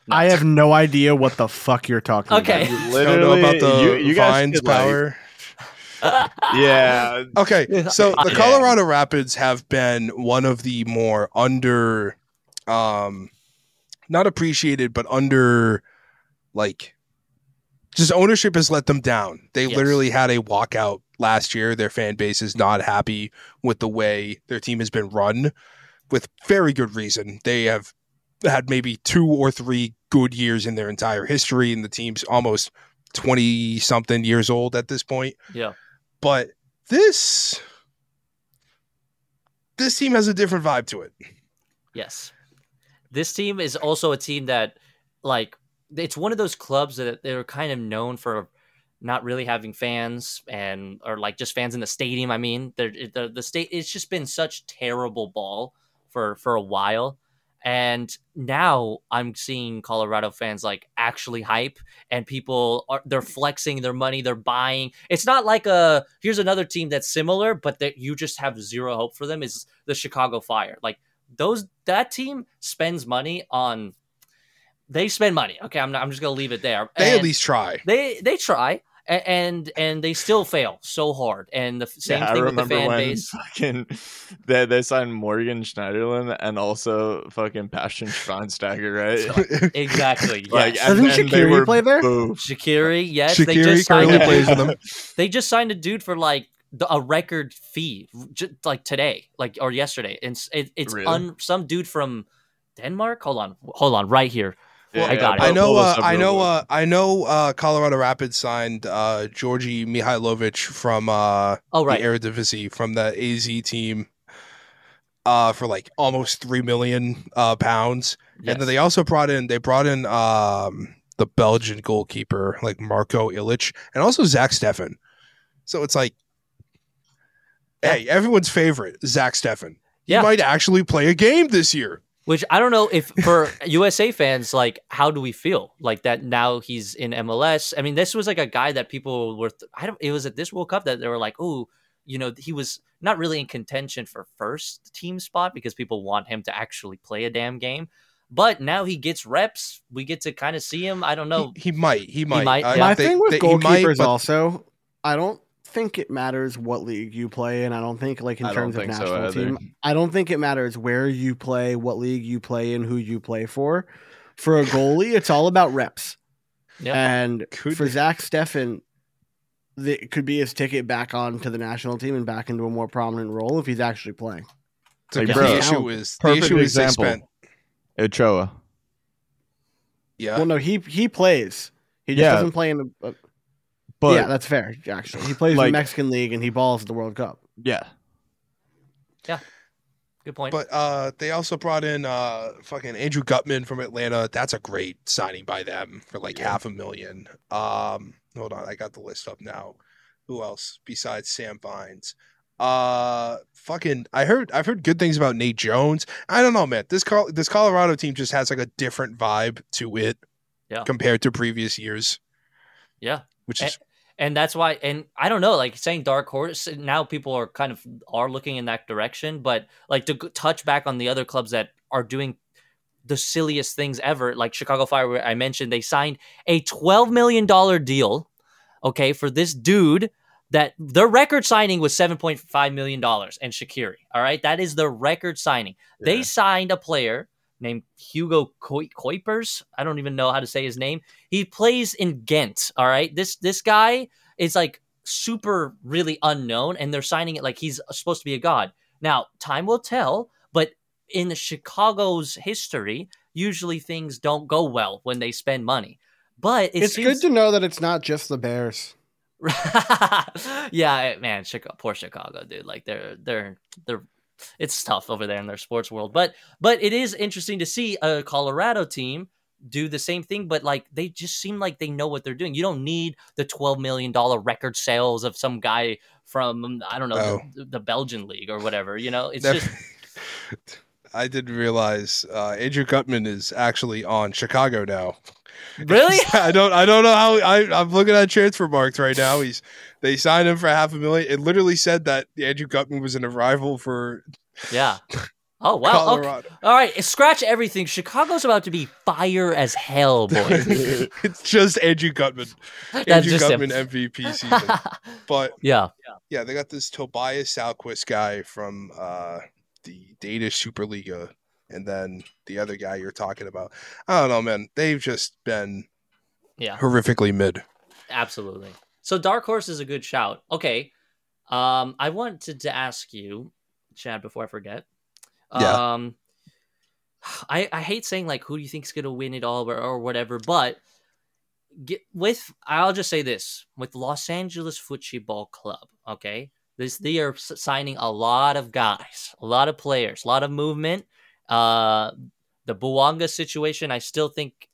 I have no idea what the fuck you're talking Okay. about. You don't know about the you, you guys Vines could, like- power. Yeah, Okay, so the Colorado Rapids have been one of the more under, um, not appreciated, but under, like, just ownership has let them down. They Yes. literally had a walkout last year. Their fan base is not happy with the way their team has been run, with very good reason. They have had maybe two or three good years in their entire history, and the team's almost twenty something years old at this point yeah. But this this team has a different vibe to it. Yes. This team is also a team that, like, it's one of those clubs that they're kind of known for not really having fans and or like just fans in the stadium. I mean, they're, the the state it's just been such terrible ball for for a while, and now I'm seeing Colorado fans like actually hype and people are they're flexing their money, they're buying. It's not like a here's another team that's similar, but that you just have zero hope for them is the Chicago Fire. Like those that team spends money on they spend money. Okay, I'm not, I'm just gonna leave it there. They And at least try. they they try and and they still fail so hard. And the same yeah, I thing with the remember fan when base. fucking they, they signed Morgan Schneiderlin and also fucking Bastian Schweinsteiger, right? Exactly. Yes. Like, Doesn't and then they play there? boofed. Shaqiri, yes, they just signed currently a plays dude, with them. they just signed a dude for like the, a record fee, just like today, like or yesterday. And it's, it, it's Really? un, some dude from Denmark. Hold on, hold on, right here. Yeah, I got it. I know. Uh, I know. Uh, I know. Uh, Colorado Rapids signed uh, Djordje Mihailovic from uh, Oh right, the Eredivisie from the AZ team uh, for like almost three million uh, pounds. Yes. And then they also brought in they brought in um the Belgian goalkeeper like Marko Ilić and also Zach Steffen. So it's like hey, everyone's favorite, Zach Steffen. He Yeah. might actually play a game this year. Which I don't know if for USA fans, like, how do we feel like that now he's in MLS? I mean, this was like a guy that people were, I don't, it was at this World Cup that they were like, oh, you know, he was not really in contention for first team spot because people want him to actually play a damn game. But now he gets reps. We get to kind of see him. I don't know. He, he might. He might. might, Uh, yeah. My they- thing with they- he might, goalkeepers but also, I don't think it matters what league you play and I don't think like in I terms of think so national team. I don't think it matters where you play, what league you play and who you play for. For a goalie, it's all about reps. Yeah. And Could- for Zach Steffen, it could be his ticket back onto the national team and back into a more prominent role if he's actually playing. Like, the bro, issue is the perfect issue is they example. spent. Ochoa. Yeah. Well, no, he he plays. He just Yeah. doesn't play in the. But yeah, that's fair. Actually, he plays in like- the Mexican league and he balls at the World Cup. yeah, Yeah. Good point. But uh, they also brought in uh, fucking Andrew Gutman from Atlanta. That's a great signing by them for like half a million. Um, hold on, I got the list up now. Who else besides Sam Vines? Uh, fucking, I heard I've heard good things about Nate Jones. I don't know, man. This Col- this Colorado team just has like a different vibe to it, Yeah. compared to previous years, yeah. which is and that's why and i don't know like saying dark horse now people are kind of are looking in that direction but like to touch back on the other clubs that are doing the silliest things ever like chicago fire where i mentioned they signed a 12 million dollar deal okay for this dude that their record signing was 7.5 million dollars and shaqiri all right? That is the record signing. They signed a player named Hugo Cuypers. I don't even know how to say his name. He plays in Ghent. All right, this this guy is like super really unknown, and they're signing it like he's supposed to be a god. Now, time will tell, but in Chicago's history, usually things don't go well when they spend money. But it it's seems- good to know that it's not just the Bears. yeah, man, Chicago, poor Chicago, dude. Like they're they're they're it's tough over there in their sports world. But but it is interesting to see a Colorado team do the same thing, but like they just seem like they know what they're doing. You don't need the twelve million dollar record sales of some guy from I don't know Oh. the, the Belgian league or whatever. You know, it's That- just I didn't realize uh, Andrew Gutman is actually on Chicago now. Really. I don't I don't know how I, I'm looking at Transfermarkt right now. He's they signed him for half a million. It literally said that Andrew Gutman was an arrival for Yeah. Oh wow. Okay. Colorado. All right. Scratch everything. Chicago's about to be fire as hell, boys. it's just Andrew Gutman. That's Andrew just him. Gutman MVP season. But yeah. yeah, they got this Tobias Salquist guy from uh, the Danish Superliga, and then the other guy you're talking about. I don't know, man. They've just been Yeah. horrifically mid. Absolutely. So Dark Horse is a good shout. Okay. Um, I wanted to ask you, Chad, before I forget. Yeah. Um, I I hate saying like who do you think is gonna win it all or, or whatever, but get with I'll just say this with Los Angeles Football Club. Okay, this they are signing a lot of guys, a lot of players, a lot of movement. Uh, the Bouanga situation, I still think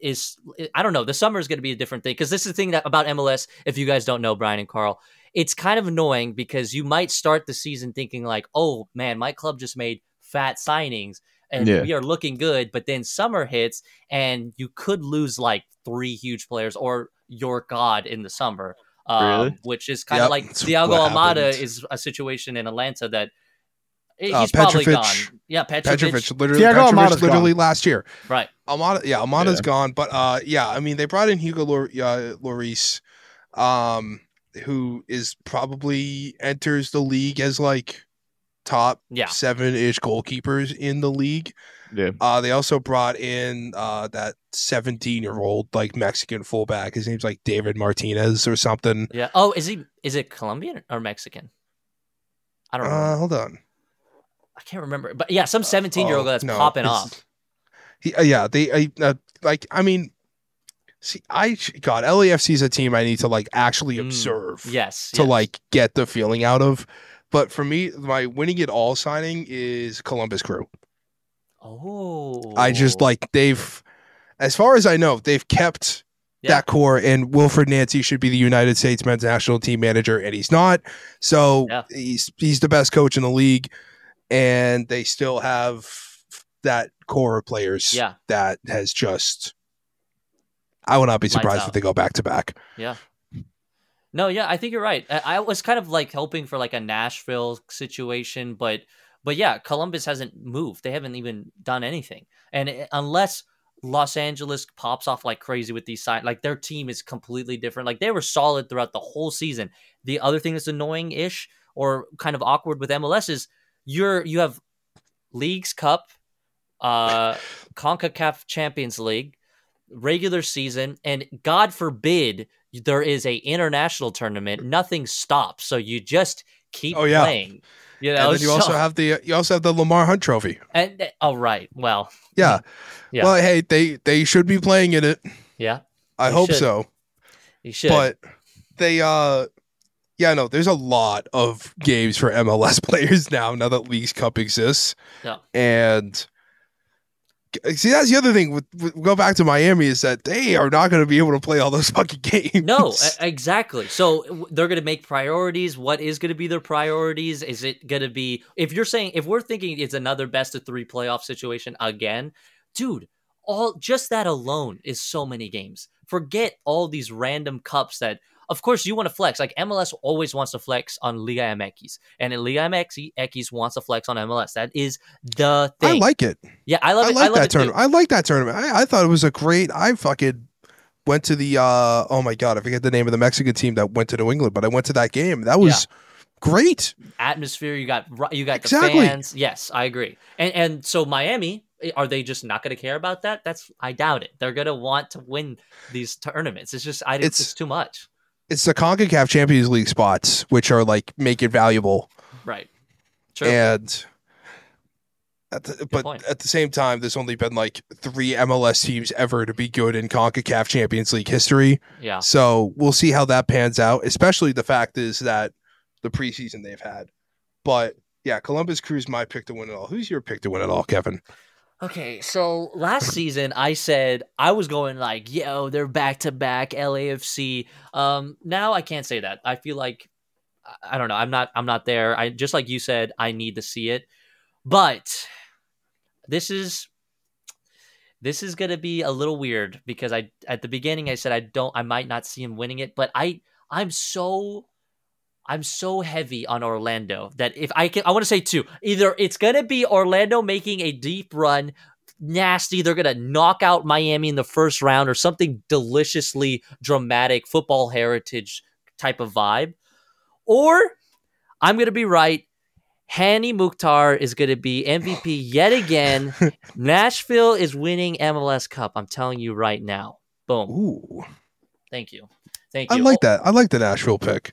is I don't know. The summer is going to be a different thing because this is the thing that about MLS. If you guys don't know, Brian and Carl, it's kind of annoying because you might start the season thinking like, "Oh man, my club just made fat signings and Yeah. we are looking good," but then summer hits and you could lose like three huge players or your god in the summer, um, Really? which is kind of like that's Thiago Almada is a situation in Atlanta that. He's Uh, probably Petrovic- gone. Yeah, Petrovic. Petrovic, literally, Thiago Petrovic Almada's literally last year. Right. Almada, yeah, Almada's Yeah. gone, but uh, yeah, I mean, they brought in Hugo Lor- uh, Lloris, um, who is probably enters the league as like top Yeah. seven ish goalkeepers in the league. Yeah. Uh, they also brought in uh that seventeen year old like Mexican fullback. His name's like David Martinez or something. Yeah. Oh, is he? Is it Colombian or Mexican? I don't know. Uh, hold on. I can't remember, but yeah, some seventeen-year-old Oh, that's no, popping off. He, uh, yeah, they I, uh, like. I mean, see, I God, LAFC is a team I need to like actually Mm, observe. Yes. to yes. like get the feeling out of. But for me, my winning it all signing is Columbus Crew. Oh. I just like they've, as far as I know, they've kept Yeah. that core. And Wilfried Nancy should be the United States men's national team manager, and he's not. So Yeah. he's he's the best coach in the league, and they still have that core of players Yeah. that has just. I would not be surprised if they go back to back. Yeah. No, yeah, I think you're right. I, I was kind of like hoping for like a Nashville situation, but but yeah, Columbus hasn't moved. They haven't even done anything, and it- unless Los Angeles pops off like crazy with these sign, like their team is completely different. Like they were solid throughout the whole season. The other thing that's annoying ish or kind of awkward with MLS is you're you have Leagues Cup, uh, Concacaf Champions League, regular season, and God forbid there is a international tournament. Nothing stops, so you just keep Oh, yeah. playing. You know, and then you so- also have the you also have the Lamar Hunt Trophy. and oh right, well, Yeah. Yeah. Well, hey, they they should be playing in it. yeah, I hope should. so. you should. But they uh yeah, no, there's a lot of games for MLS players now now that Leagues Cup exists. Yeah. And see that's the other thing with, with go back to Miami is that they are not going to be able to play all those fucking games. No, exactly. So they're going to make priorities. What is going to be their priorities? Is it going to be if you're saying if we're thinking it's another best of 3 playoff situation again, dude, all just that alone is so many games. Forget all these random cups that of course you want to flex. Like MLS always wants to flex on Liga MX and Liga MX MX wants to flex on MLS. That is the thing. I like it. yeah, I love I it. like I love that too. tournament. I like that tournament. I, I thought it was a great. I fucking went to the. uh Oh my god, I forget the name of the Mexican team that went to New England, but I went to that game. That was great. atmosphere. You got you got Exactly. the fans. Yes, I agree. And and so Miami, eh, are they just not going to care about that? That's I doubt it. They're going to want to win these tournaments. It's just I It's- it's too much. It's the CONCACAF Champions League spots which are like make it valuable. Right. True. And at the, but point. at the same time, there's only been like three MLS teams ever to be good in CONCACAF Champions League history. yeah. So we'll see how that pans out. Especially the fact is that the preseason they've had. But yeah, Columbus Crew's my pick to win it all. Who's your pick to win it all, Kevin? Okay, so last season I said I was going like, yo, they're back to back LAFC. Um, now I can't say that. I feel like I- don't know. I'm not. I'm not there. I just like you said. I need to see it, but this is this is gonna be a little weird because I at the beginning I said I don't. I might not see him winning it, but I I'm so I'm so heavy on Orlando that if I can, I want to say two. Either it's gonna be Orlando making a deep run, nasty. They're gonna knock out Miami in the first round, or something deliciously dramatic, football heritage type of vibe, or I'm gonna be right. Hany Mukhtar is going to be MVP yet again. Nashville is winning MLS Cup. I'm telling you right now. Boom. Ooh, Thank you. Thank you. I like that. I like the Nashville pick.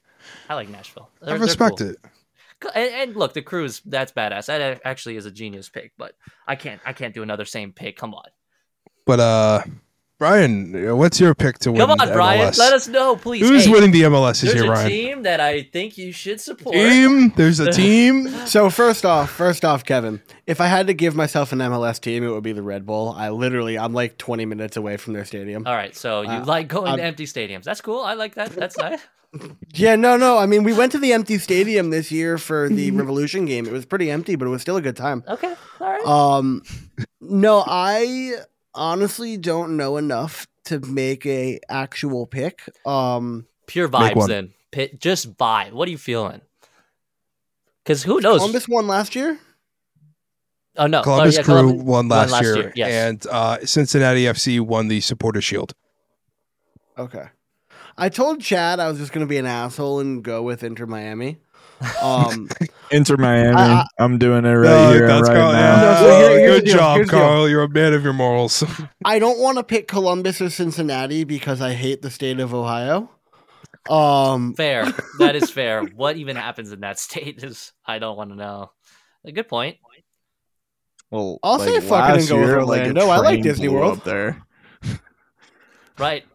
I like Nashville. I They're- they're respect cool. it. And, and look, the cruise that's badass. That actually is a genius pick, but I can't I can't do another same pick. Come on, But uh, Brian, what's your pick to win? come on, the Brian. MLS? Let us know, please. Who's Hey, winning the MLS this There's a Ryan? team that I think you should support. Team. There's a team. So first off, first off, Kevin, if I had to give myself an MLS team, it would be the Red Bull. I literally, I'm like 20 minutes away from their stadium. All right, so you Uh, like going I'm- to empty stadiums? That's cool. I like that. That's nice. Yeah, no, no. I mean, we went to the empty stadium this year for the Revolution game. It was pretty empty, but it was still a good time. Okay, all right. Um, no, I honestly don't know enough to make a actual pick. Um, Pure vibes then. Pit, just vibe. What are you feeling? Because who knows? Columbus won last year. oh no, Columbus oh, yeah, Crew Columbus- won last, last year, year, yes. and uh, Cincinnati FC won the Supporter Shield. Okay. I told Chad I was just going to be an asshole and go with Inter Miami. Um, Inter Miami. I- I, am doing it right here and right Carl. now. No, so here- here's good job, here's the deal. Carl. You're a man of your morals. I don't want to pick Columbus or Cincinnati because I hate the state of Ohio. Um, Fair. That is fair. what even happens in that state is I don't want to know. A good point. Well, I'll say fuck it last and go with year, a Orlando. I like Disney World. up there. Right.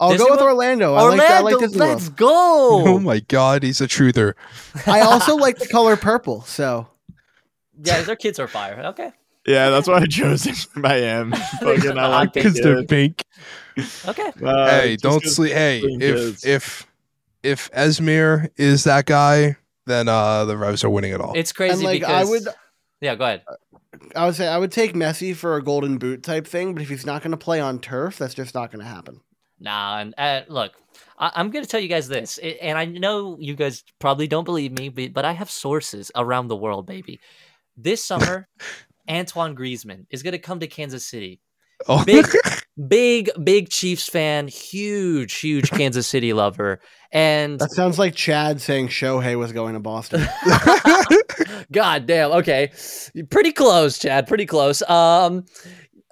I'll Disney go with World? Orlando. I Orlando, like, I like Disney let's World. oh my God, he's a truther. I also like the color purple. So yeah, their kids are fire. Okay. Yeah, that's why I chose Inter Miami. Fucking, I Hot like. Because they're pink. Okay. Uh, hey, don't sleep. Hey, pink if if if Esmir is that guy, then uh the Revs are winning it all. It's and crazy like because I would, Yeah, go ahead. I would say I would take Messi for a golden boot type thing. But if he's not going to play on turf, that's just not going to happen. Nah, and uh, look, I- I'm going to tell you guys this, a- and I know you guys probably don't believe me, but, but I have sources around the world, baby. This summer, Antoine Griezmann is going to come to Kansas City. oh. big- Big, big Chiefs fan, huge, huge Kansas City lover, and That sounds like Chad saying Shohei was going to Boston. God damn. Okay. Pretty close, Chad. Pretty close. Um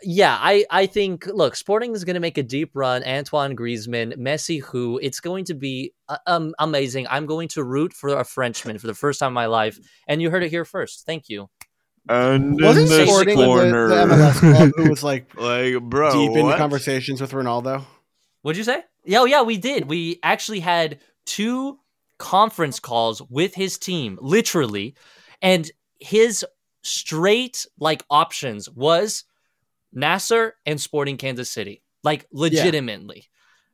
yeah, I I think look, Sporting is going to make a deep run. Antoine Griezmann, Messi, who it's going to be uh, um amazing. I'm going to root for a Frenchman for the first time in my life, and you heard it here first. Thank you. And Wasn't in this Sporting the, corner, the MLS club who was like like, bro, deep into conversations with Ronaldo? What'd you say? Yeah, oh, yeah, we did. We actually had two conference calls with his team, literally, and his straight like options was Nassr and Sporting Kansas City, like legitimately.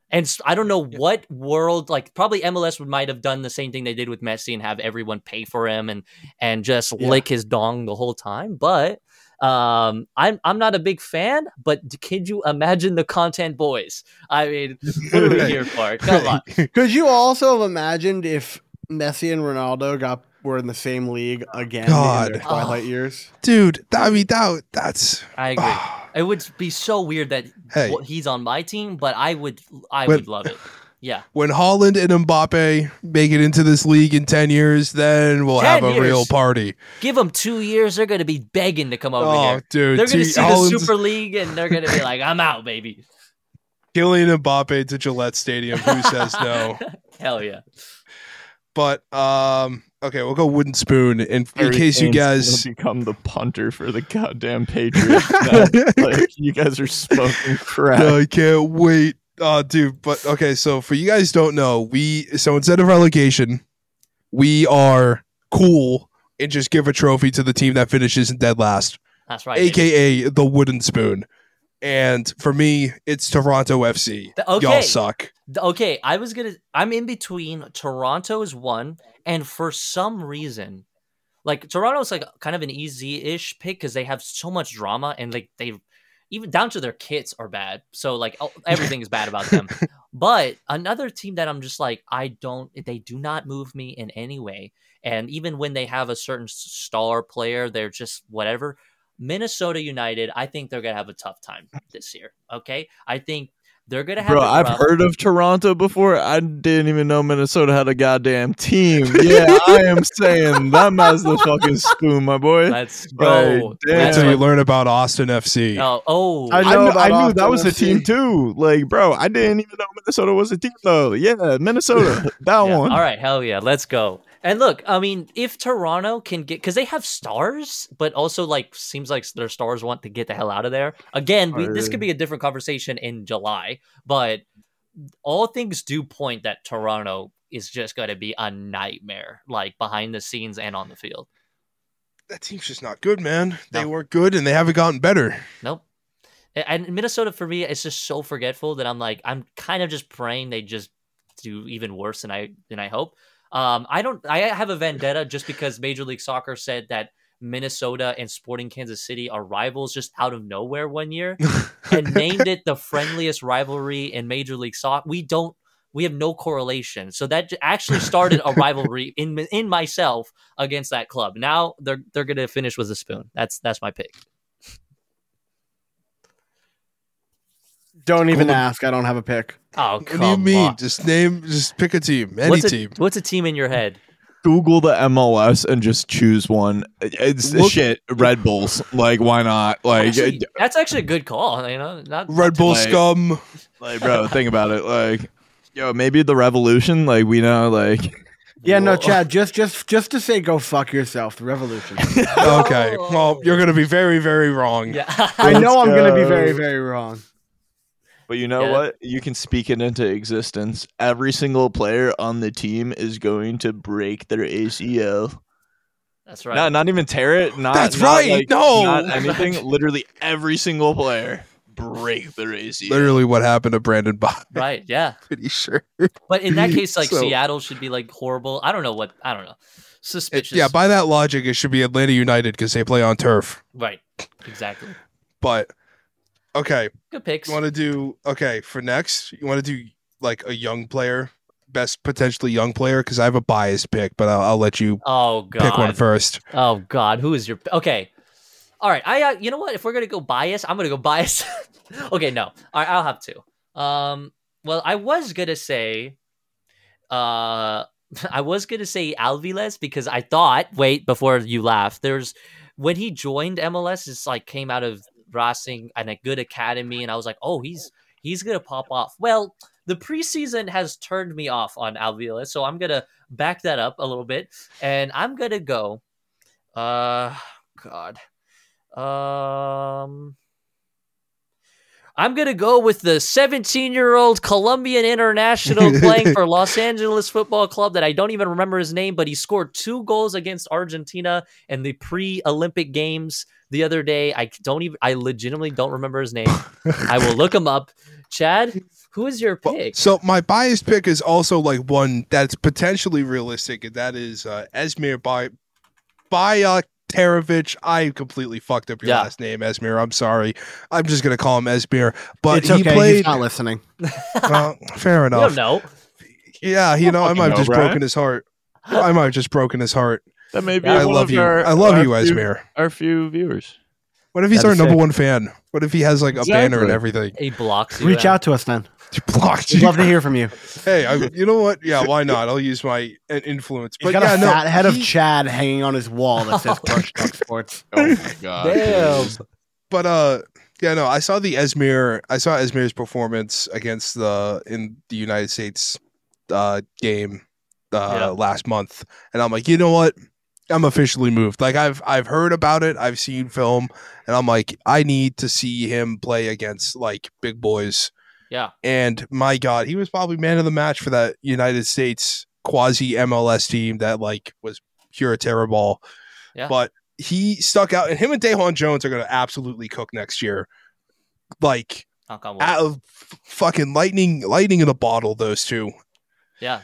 And I don't know what world, like probably MLS would might have done the same thing they did with Messi and have everyone pay for him and and just Yeah. lick his dong the whole time. But um, I'm I'm not a big fan. But d- can you imagine the content boys? I mean, what are we here for? Come on. Could you also have imagined if Messi and Ronaldo got were in the same league again in God. their twilight Oh. years? Dude, that, I mean that that's I agree. It would be so weird that Hey. he's on my team, but I would I But- would love it. Yeah. when Haaland and Mbappe make it into this league in 10 years, then we'll 10 have a years? real party. Give them two years, they're gonna be begging to come over oh, here. dude. They're gonna see Haaland's- the Super League and they're gonna be like, I'm out, baby. Kylian Mbappe to Gillette Stadium. Who says no? Hell yeah. But um, okay, we'll go wooden spoon. In, in case you guys, become the punter for the goddamn Patriots. now. like you guys are smoking crack. I can't wait. Oh, dude. But okay, so for you guys don't know, we so instead of relegation, we are cool and just give a trophy to the team that finishes in dead last, That's right. baby. aka the wooden spoon. And for me, it's Toronto FC. The- okay. Y'all suck. Th- Okay, I was gonna. I'm in between. Toronto is one, and for some reason, like Toronto's like kind of an easy-ish pick because they have so much drama and like they even down to their kits are bad. So like oh, everything is bad about them. But another team that I'm just like I don't. They do not move me in any way. And even when they have a certain star player, they're just whatever. Minnesota United, I think they're gonna have a tough time this year. Okay, I think they're gonna have. Bro, I've rough. heard of Toronto before. I didn't even know Minnesota had a goddamn team. Yeah, I am saying that man's the fucking spoon, my boy. Let's go. damn. That's Until you learn about Austin FC. Oh, oh, I I, know knew, about I knew Austin that was a team too. Like, bro, I didn't even know Minnesota was a team though. Yeah, Minnesota, that yeah. one. All right, hell yeah, let's go. And look, I mean, if Toronto can get because they have stars, but also like seems like their stars want to get the hell out of there. Again, we, this could be a different conversation in July, but all things do point that Toronto is just going to be a nightmare, like behind the scenes and on the field. That team's just not good, man. They No. weren't good and they haven't gotten better. Nope. And Minnesota for me is just so forgetful that I'm like I'm kind of just praying they just do even worse than I than I hope. Um, I don't. I have a vendetta just because Major League Soccer said that Minnesota and Sporting Kansas City are rivals just out of nowhere one year and named it the friendliest rivalry in Major League Soccer. We don't. We have no correlation, so that actually started a rivalry in in myself against that club. Now they're they're gonna finish with a spoon. That's that's my pick. Don't even Golden- ask. I don't have a pick. Oh, What come do you mean? on. Just name, just pick a team, any what's a, team. What's a team in your head? Google the MLS and just choose one. It's Look- shit. Red Bulls. Like, why not? Like, Actually, that's actually a good call. You know, not Red Bull like- scum. like, bro, think about it. Like, yo, maybe the revolution. Like, we know, like, Yeah, no, Chad. Just, just, just to say, go fuck yourself. The revolution. Okay, well, oh. you're gonna be very, very wrong. Yeah, I know I'm gonna be very, very wrong. But you know Yeah. what? You can speak it into existence. Every single player on the team is going to break their ACL. that's right. Not, not even tear it. Not, That's not, right, like, no. not anything. Literally every single player break their ACL. Literally, what happened to Brandon Bach? right, yeah. Pretty sure. But in that case, like So- Seattle should be like horrible. I don't know what. I don't know. Suspicious. yeah, by that logic, it should be Atlanta United because they play on turf. right. Exactly. But okay, Good picks. you want to do okay for next? You want to do like a young player, best potentially young player? Because I have a biased pick, but I'll, I'll let you oh God. pick one first. Oh God, who is your okay? All right, I uh, you know what? If we're gonna go bias, I'm gonna go bias. okay, no, all right, I'll have to. Um, well, I was gonna say, uh, I was gonna say Avilés because I thought. Wait, before you laugh, there's when he joined MLS, it's like came out of Racing and a good academy, and I was like, oh, he's he's gonna pop off. Well, the preseason has turned me off on Avilés, so I'm gonna back that up a little bit, and I'm gonna go. Uh, God. Um, I'm gonna go with the 17 year old Colombian international playing for Los Angeles Football Club that I don't even remember his name, but he scored two goals against Argentina in the pre-Olympic games the other day. I don't even. I legitimately don't remember his name. I will look him up. Chad, who is your Well, pick? so my biased pick is also like one that's potentially realistic, and that is uh, Esmir by Bajterovic. I completely fucked up your Yeah. last name, Esmir. I'm sorry. I'm just gonna call him Esmir. But it's he okay. played. He's not listening. well, fair enough. don't. Yeah, you know, I might have just Brian. broken his heart. I might have just broken his heart. That may be. Yeah, I one love you. Our, I love you, few, Esmir. Our few viewers. What if he's That'd our number sick. one fan? What if he has like a banner and everything? He blocks you. Reach yeah. out to us then. Blocked We'd you. love to hear from you. Hey, I, you know what? Yeah, why not? I'll use my uh, influence. He's But got yeah, a no. fat head of Chad hanging on his wall that says Crush Talk Sports. Oh my god. Damn. But uh, Yeah, no, I saw the Esmir. I saw Esmir's performance against the in the United States uh, game uh, Yeah. last month, and I'm like, you know what? I'm officially moved. Like I've I've heard about it. I've seen film, and I'm like, I need to see him play against like big boys. Yeah. And my God, he was probably man of the match for that United States quasi MLS team that like was pure terrible. Yeah. But he stuck out, and him and DeJuan Jones are going to absolutely cook next year. Like Knock on wood. out of fucking lightning, lightning in a bottle. Those two. Yeah.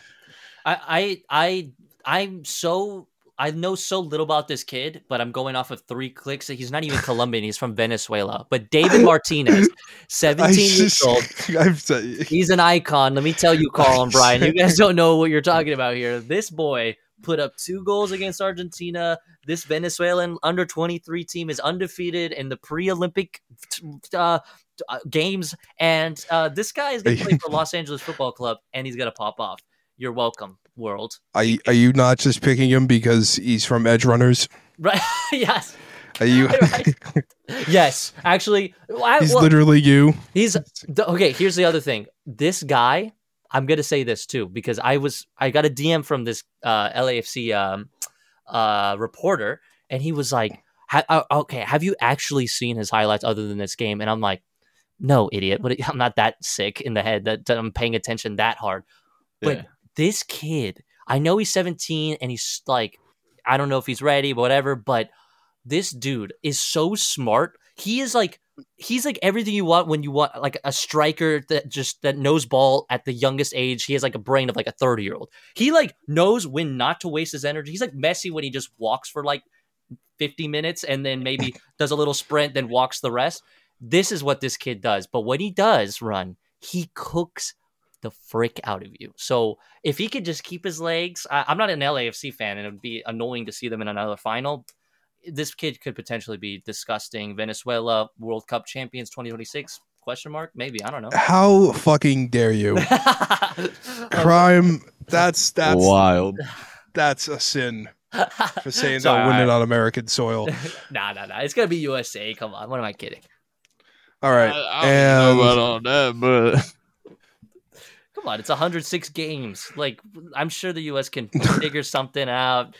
I I I I'm so I know so little about this kid, but I'm going off of three clicks. That he's not even Colombian. He's from Venezuela. But David Martinez, 17 years old. I've He's an icon. Let me tell you, Carl and Brian. You guys don't know what you're talking about here. This boy put up two goals against Argentina. This Venezuelan under 23 team is undefeated in the pre-Olympic uh, uh, games, and uh, this guy is going to play for Los Angeles Football Club, and he's going to pop off. You're welcome, world. are, you, are you not just picking him because he's from Edgerunners? Right? yes. Are you? Right. Yes. Actually, I, he's well, literally you. He's okay. Here's the other thing. This guy, I'm gonna say this too because I was I got a DM from this uh, LAFC um, uh, reporter, and he was like, ha- uh, "Okay, have you actually seen his highlights other than this game?" And I'm like, "No, idiot. But I'm not that sick in the head that, that I'm paying attention that hard." But Yeah. This kid, I know he's 17 and he's like, I don't know if he's ready, whatever, but this dude is so smart. He is like, he's like everything you want when you want like a striker that just that knows ball at the youngest age. He has like a brain of like a 30 year old. He like knows when not to waste his energy. He's like Messi when he just walks for like 50 minutes and then maybe does a little sprint, then walks the rest. This is what this kid does. But when he does run, he cooks the frick out of you. So if he could just keep his legs, I, I'm not an LAFC fan, and it would be annoying to see them in another final. This kid could potentially be disgusting. Venezuela World Cup champions 2026? Question mark? Maybe I don't know. How fucking dare you? Crime. That's that's Wild. that's a sin for saying Sorry, they'll win it on American soil. Nah, nah, nah. It's gonna be USA. Come on. What am I kidding? All right, I, I don't know and about all that, but Come on, it's 106 games. Like I'm sure the US can figure something out.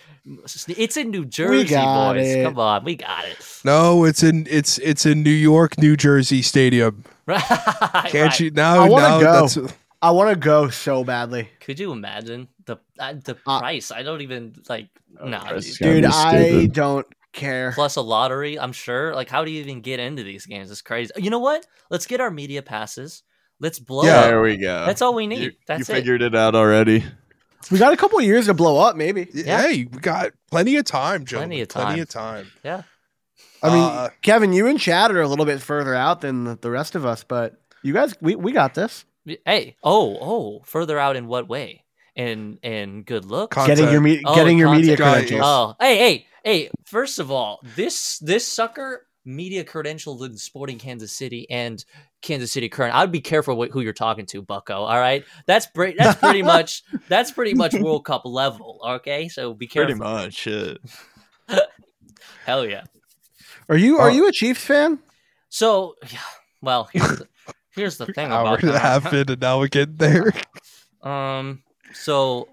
It's in New Jersey, got boys. it. Come on, we got it. no, it's in it's it's in New York, New Jersey Stadium. Right. Can't right. you now? I wanna now go. that's I want to go so badly, Could you imagine the uh, the Uh, price? I don't even like. No, price dude. dude. I don't care. plus a lottery. I'm sure. Like, how do you even get into these games? It's crazy. You know what? Let's get our media passes. Let's blow Yeah. up. there we go. That's all we need. You, That's you it. figured it out already. We got a couple years to blow up, maybe. Yeah. hey, we got plenty of time, Joe. Plenty of Plenty time. of time. Yeah. I mean, Uh, Kevin, you and Chad are a little bit further out than the, the rest of us, but you guys, we, we got this. Hey. Oh. Oh. Further out in what way? In in good look. Con- Getting your Content. me- Oh, getting your media credentials. Oh, hey, hey, hey! First of all, this this sucker media credentialed in Sporting Kansas City and Kansas City Current. I'd be careful with who you're talking to, Bucko. All right, that's pre- that's pretty much that's pretty much World Cup level. Okay, so be careful. Pretty much. Shit. Hell yeah. Are you are Oh. you a Chiefs fan? So, yeah, well, here's the, here's the thing hour about and a that. half in, and now we're getting there. Um, so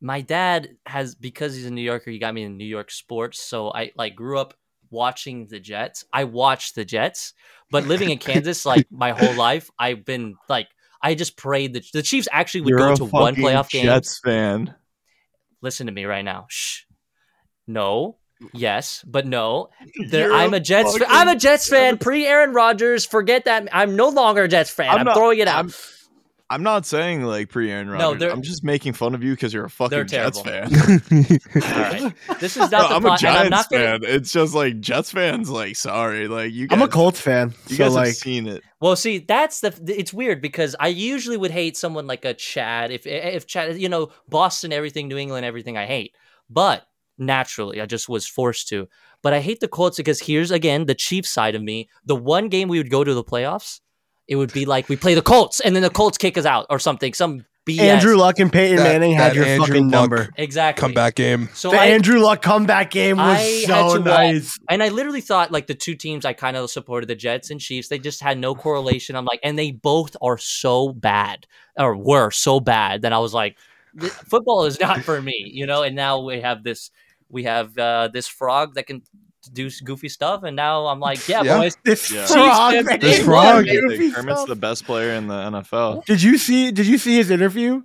my dad has because he's a New Yorker, he got me in New York sports. So I like grew up watching the Jets. I watched the Jets, but living in Kansas like my whole life, I've been like I just prayed that the Chiefs actually would You're go to one playoff game. Jets fan. Listen to me right now. Shh. No. Yes, but no. There, I'm a Jets. Fan. I'm a Jets fan. Pre Aaron Rodgers. Forget that. I'm no longer a Jets fan. I'm, not- throwing it out. I'm, I'm not saying like pre Aaron No, Rodgers. they're- I'm just making fun of you because you're a fucking Jets fan. All right. This is No, not the I'm pod- a Giants I'm not gonna, fan. It's just like Jets fans. Like, sorry, like you. Guys, I'm a Colts fan, You so guys like have seen it. Well, see, that's the. It's weird because I usually would hate someone like a Chad if eh, if Chad, you know, Boston, everything, New England, everything. I hate, but naturally, I just was forced to. But I hate the Colts because here's again the Chiefs side of me. The one game we would go to the playoffs, it would be like we play the Colts and then the Colts kick us out or something, some BS. Andrew Luck and Peyton That- Manning had your Andrew fucking Luck number. exactly Comeback game. So the I, Andrew Luck comeback game was I had so to watch- nice. and I literally thought like the two teams I kind of supported the Jets and Chiefs. They just had no correlation. I'm like, and they both are so bad or were so bad that I was like, football is not for me, you know. And now we have this, we have uh, this frog that can do goofy stuff, and now I'm like, yeah, Yeah. boys. This Yeah. frog, Chiefs that This frog. Kermit's the best player in the NFL. Did you see? Did you see his interview?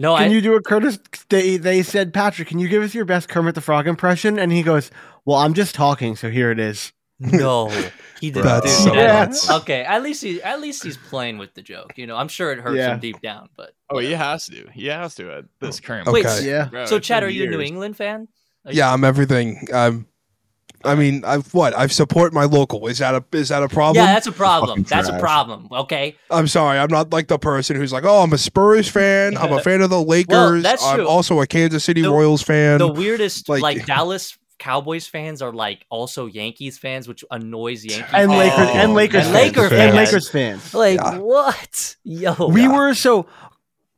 No, Can I, you do a Curtis? They they said, Patrick, can you give us your best Kermit the Frog impression? And he goes, Well, I'm just talking, so here it is. no, he didn't That's do so that. nuts. Okay, at least he, at least he's playing with the joke. You know, I'm sure it hurts Yeah. him deep down, but Oh, he has to. He has to at this oh. current. Okay. Wait, Yeah. Bro, so Chad, are you a New. England fan? Are you- Yeah, I'm everything. I'm. I mean, I've what? I've support my local. Is that a is that a problem? Yeah, that's a problem. fucking That's a problem. Okay. I'm sorry. I'm not like the person who's like, oh, I'm a Spurs fan. I'm a fan of the Lakers. that's I'm true. also a Kansas City The- Royals fan. The weirdest, like, like- Dallas Cowboys fans are like also Yankees fans, which annoys Yankees. And fans. Lakers and Oh, Lakers and fans. Laker and. Lakers fans. Like Yeah. what? Yo, We Yeah. were so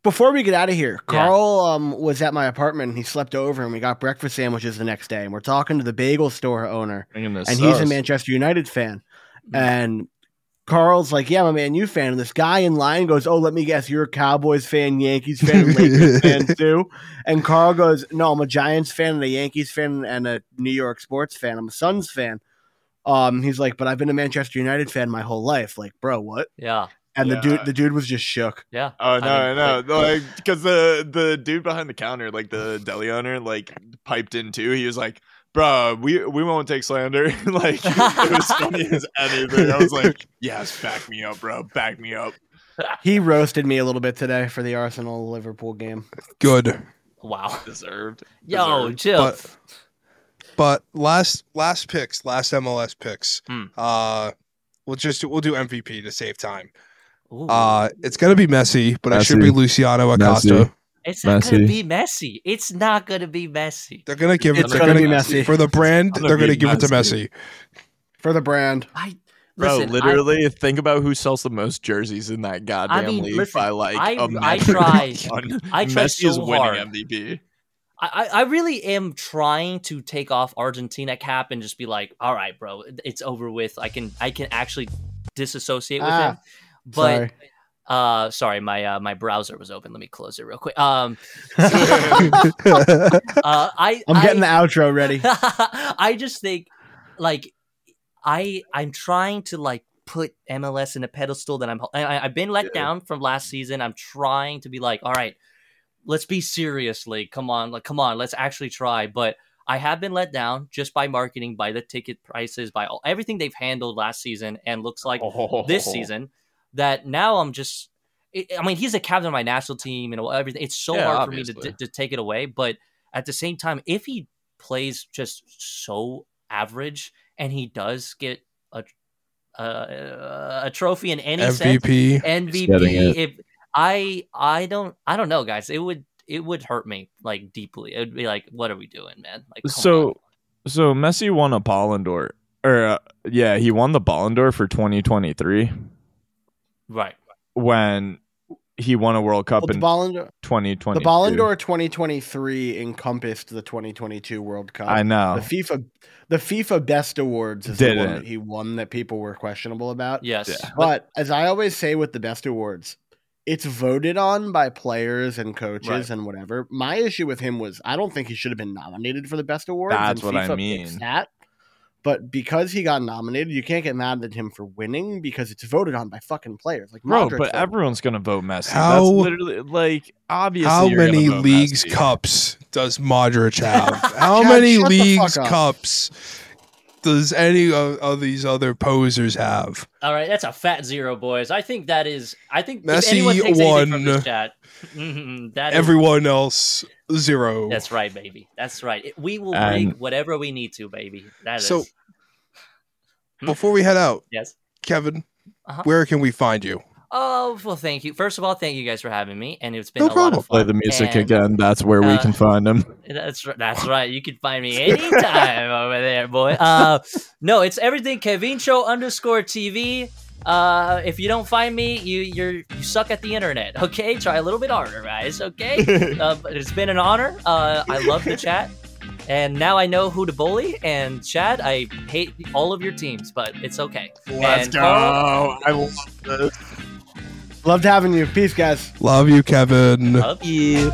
before we get out of here, Yeah. Carl um, was at my apartment and he slept over and we got breakfast sandwiches the next day and we're talking to the bagel store owner and he's a. Manchester United fan. Mm. And Carl's like, Yeah, I'm a Man U fan. And this guy in line goes, Oh, let me guess, you're a Cowboys fan, Yankees fan, Lakers fan too. And Carl goes, No, I'm a Giants fan and a Yankees fan and a New York sports fan. I'm a Suns fan. Um, he's like, but I've been a Manchester United fan my whole life. Like, bro, what? Yeah, And the dude, the dude was just shook. yeah. Oh I no, mean, no, like- no! Like because the the dude behind the counter, like the deli owner, like piped in too. He was like, "Bro, we we won't take slander." like it was funny as anything. I was like, "Yes, back me up, bro. Back me up." He roasted me a little bit today for the Arsenal Liverpool game. Good. Wow. Deserved. Yo, Deserved. chill. But- But last last picks, last MLS picks. Hmm. Uh, we'll just we'll do MVP to save time. Ooh. Uh, it's gonna be Messi, but it should be Luciano Acosta. Messi. it's not gonna be Messi. It's not gonna be Messi. They're gonna give it. It's They're gonna gonna, be Messi. for the brand. gonna They're gonna be give it to Messi. Messi. For the brand. I Bro, listen, I- literally, think about who sells the most jerseys in that goddamn mean, league listen, by like I- a I try- I try Messi is winning hard. MVP. I, I really am trying to take off Argentina cap and just be like, all right, bro, it's over with. I can I can actually disassociate with Ah, him. But Sorry. uh sorry, my uh, my browser was open. Let me close it real quick. Um uh I I'm getting the outro ready. I just think like I I'm trying to like put MLS in a pedestal that I'm I, I've been let Yeah. down from last season. I'm trying to be like, all right, let's be seriously. Come on, like come on, let's actually try. But I have been let down just by marketing, by the ticket prices, by all, everything they've handled last season, and looks like this Oh. season that now I'm just. I I mean, he's a captain of my national team and everything. It's so Yeah, hard for me to, to take it away, but at the same time, if he plays just so average and he does get a a, a trophy in any sense, MVP. MVP, if I I don't I don't know, guys, it would it would hurt me like deeply. It would be like, what are we doing, man? Like, so on. so Messi won a Ballon d'Or, or uh, yeah, he won the Ballon d'Or for 2023 right, when he won a World Cup Well, the in Ballon d'Or, 2020. the Ballon d'Or 2023 encompassed the 2022 World Cup. I know. The FIFA the FIFA Best Awards is the one that he won that people were questionable about. yes, Yeah. But as I always say with the Best Awards, it's voted on by players and coaches Right. and whatever. My issue with him was I don't think he should have been nominated for the Best Award. That's and what I mean. That. But because he got nominated, you can't get mad at him for winning because it's voted on by fucking players. Like Bro, Modric but voted. everyone's gonna vote Messi. How- That's literally like obviously. How many leagues Messi. cups does Modric have? How Chad, many leagues fuck up. cups does any of, of these other posers have? All right, that's a fat zero, boys. I think that is. I think if Messi anyone takes anything from this chat, mhm, that is- Everyone else zero. That's right, baby. That's right. We will And- bring whatever we need to, baby. That is. So- Before we head out, yes. Kevin, Uh-huh. where can we find you? Oh well, thank you. First of all, thank you guys for having me, and it's been No a lot problem. of fun. Play the music And again. That's where we uh, can find him. That's r- that's right. You can find me anytime over there, boy. Uh, no, it's everything. Kevin Cho underscore TV. Uh, if you don't find me, you you're you suck at the internet. Okay, try a little bit harder, guys. Okay, uh, but it's been an honor. Uh, I love the chat, and now I know who to bully. And Chad, I hate all of your teams, but it's okay. Let's And go. Carl- I love this. Loved having you. Peace, guys. Love you, Kevin. Love you.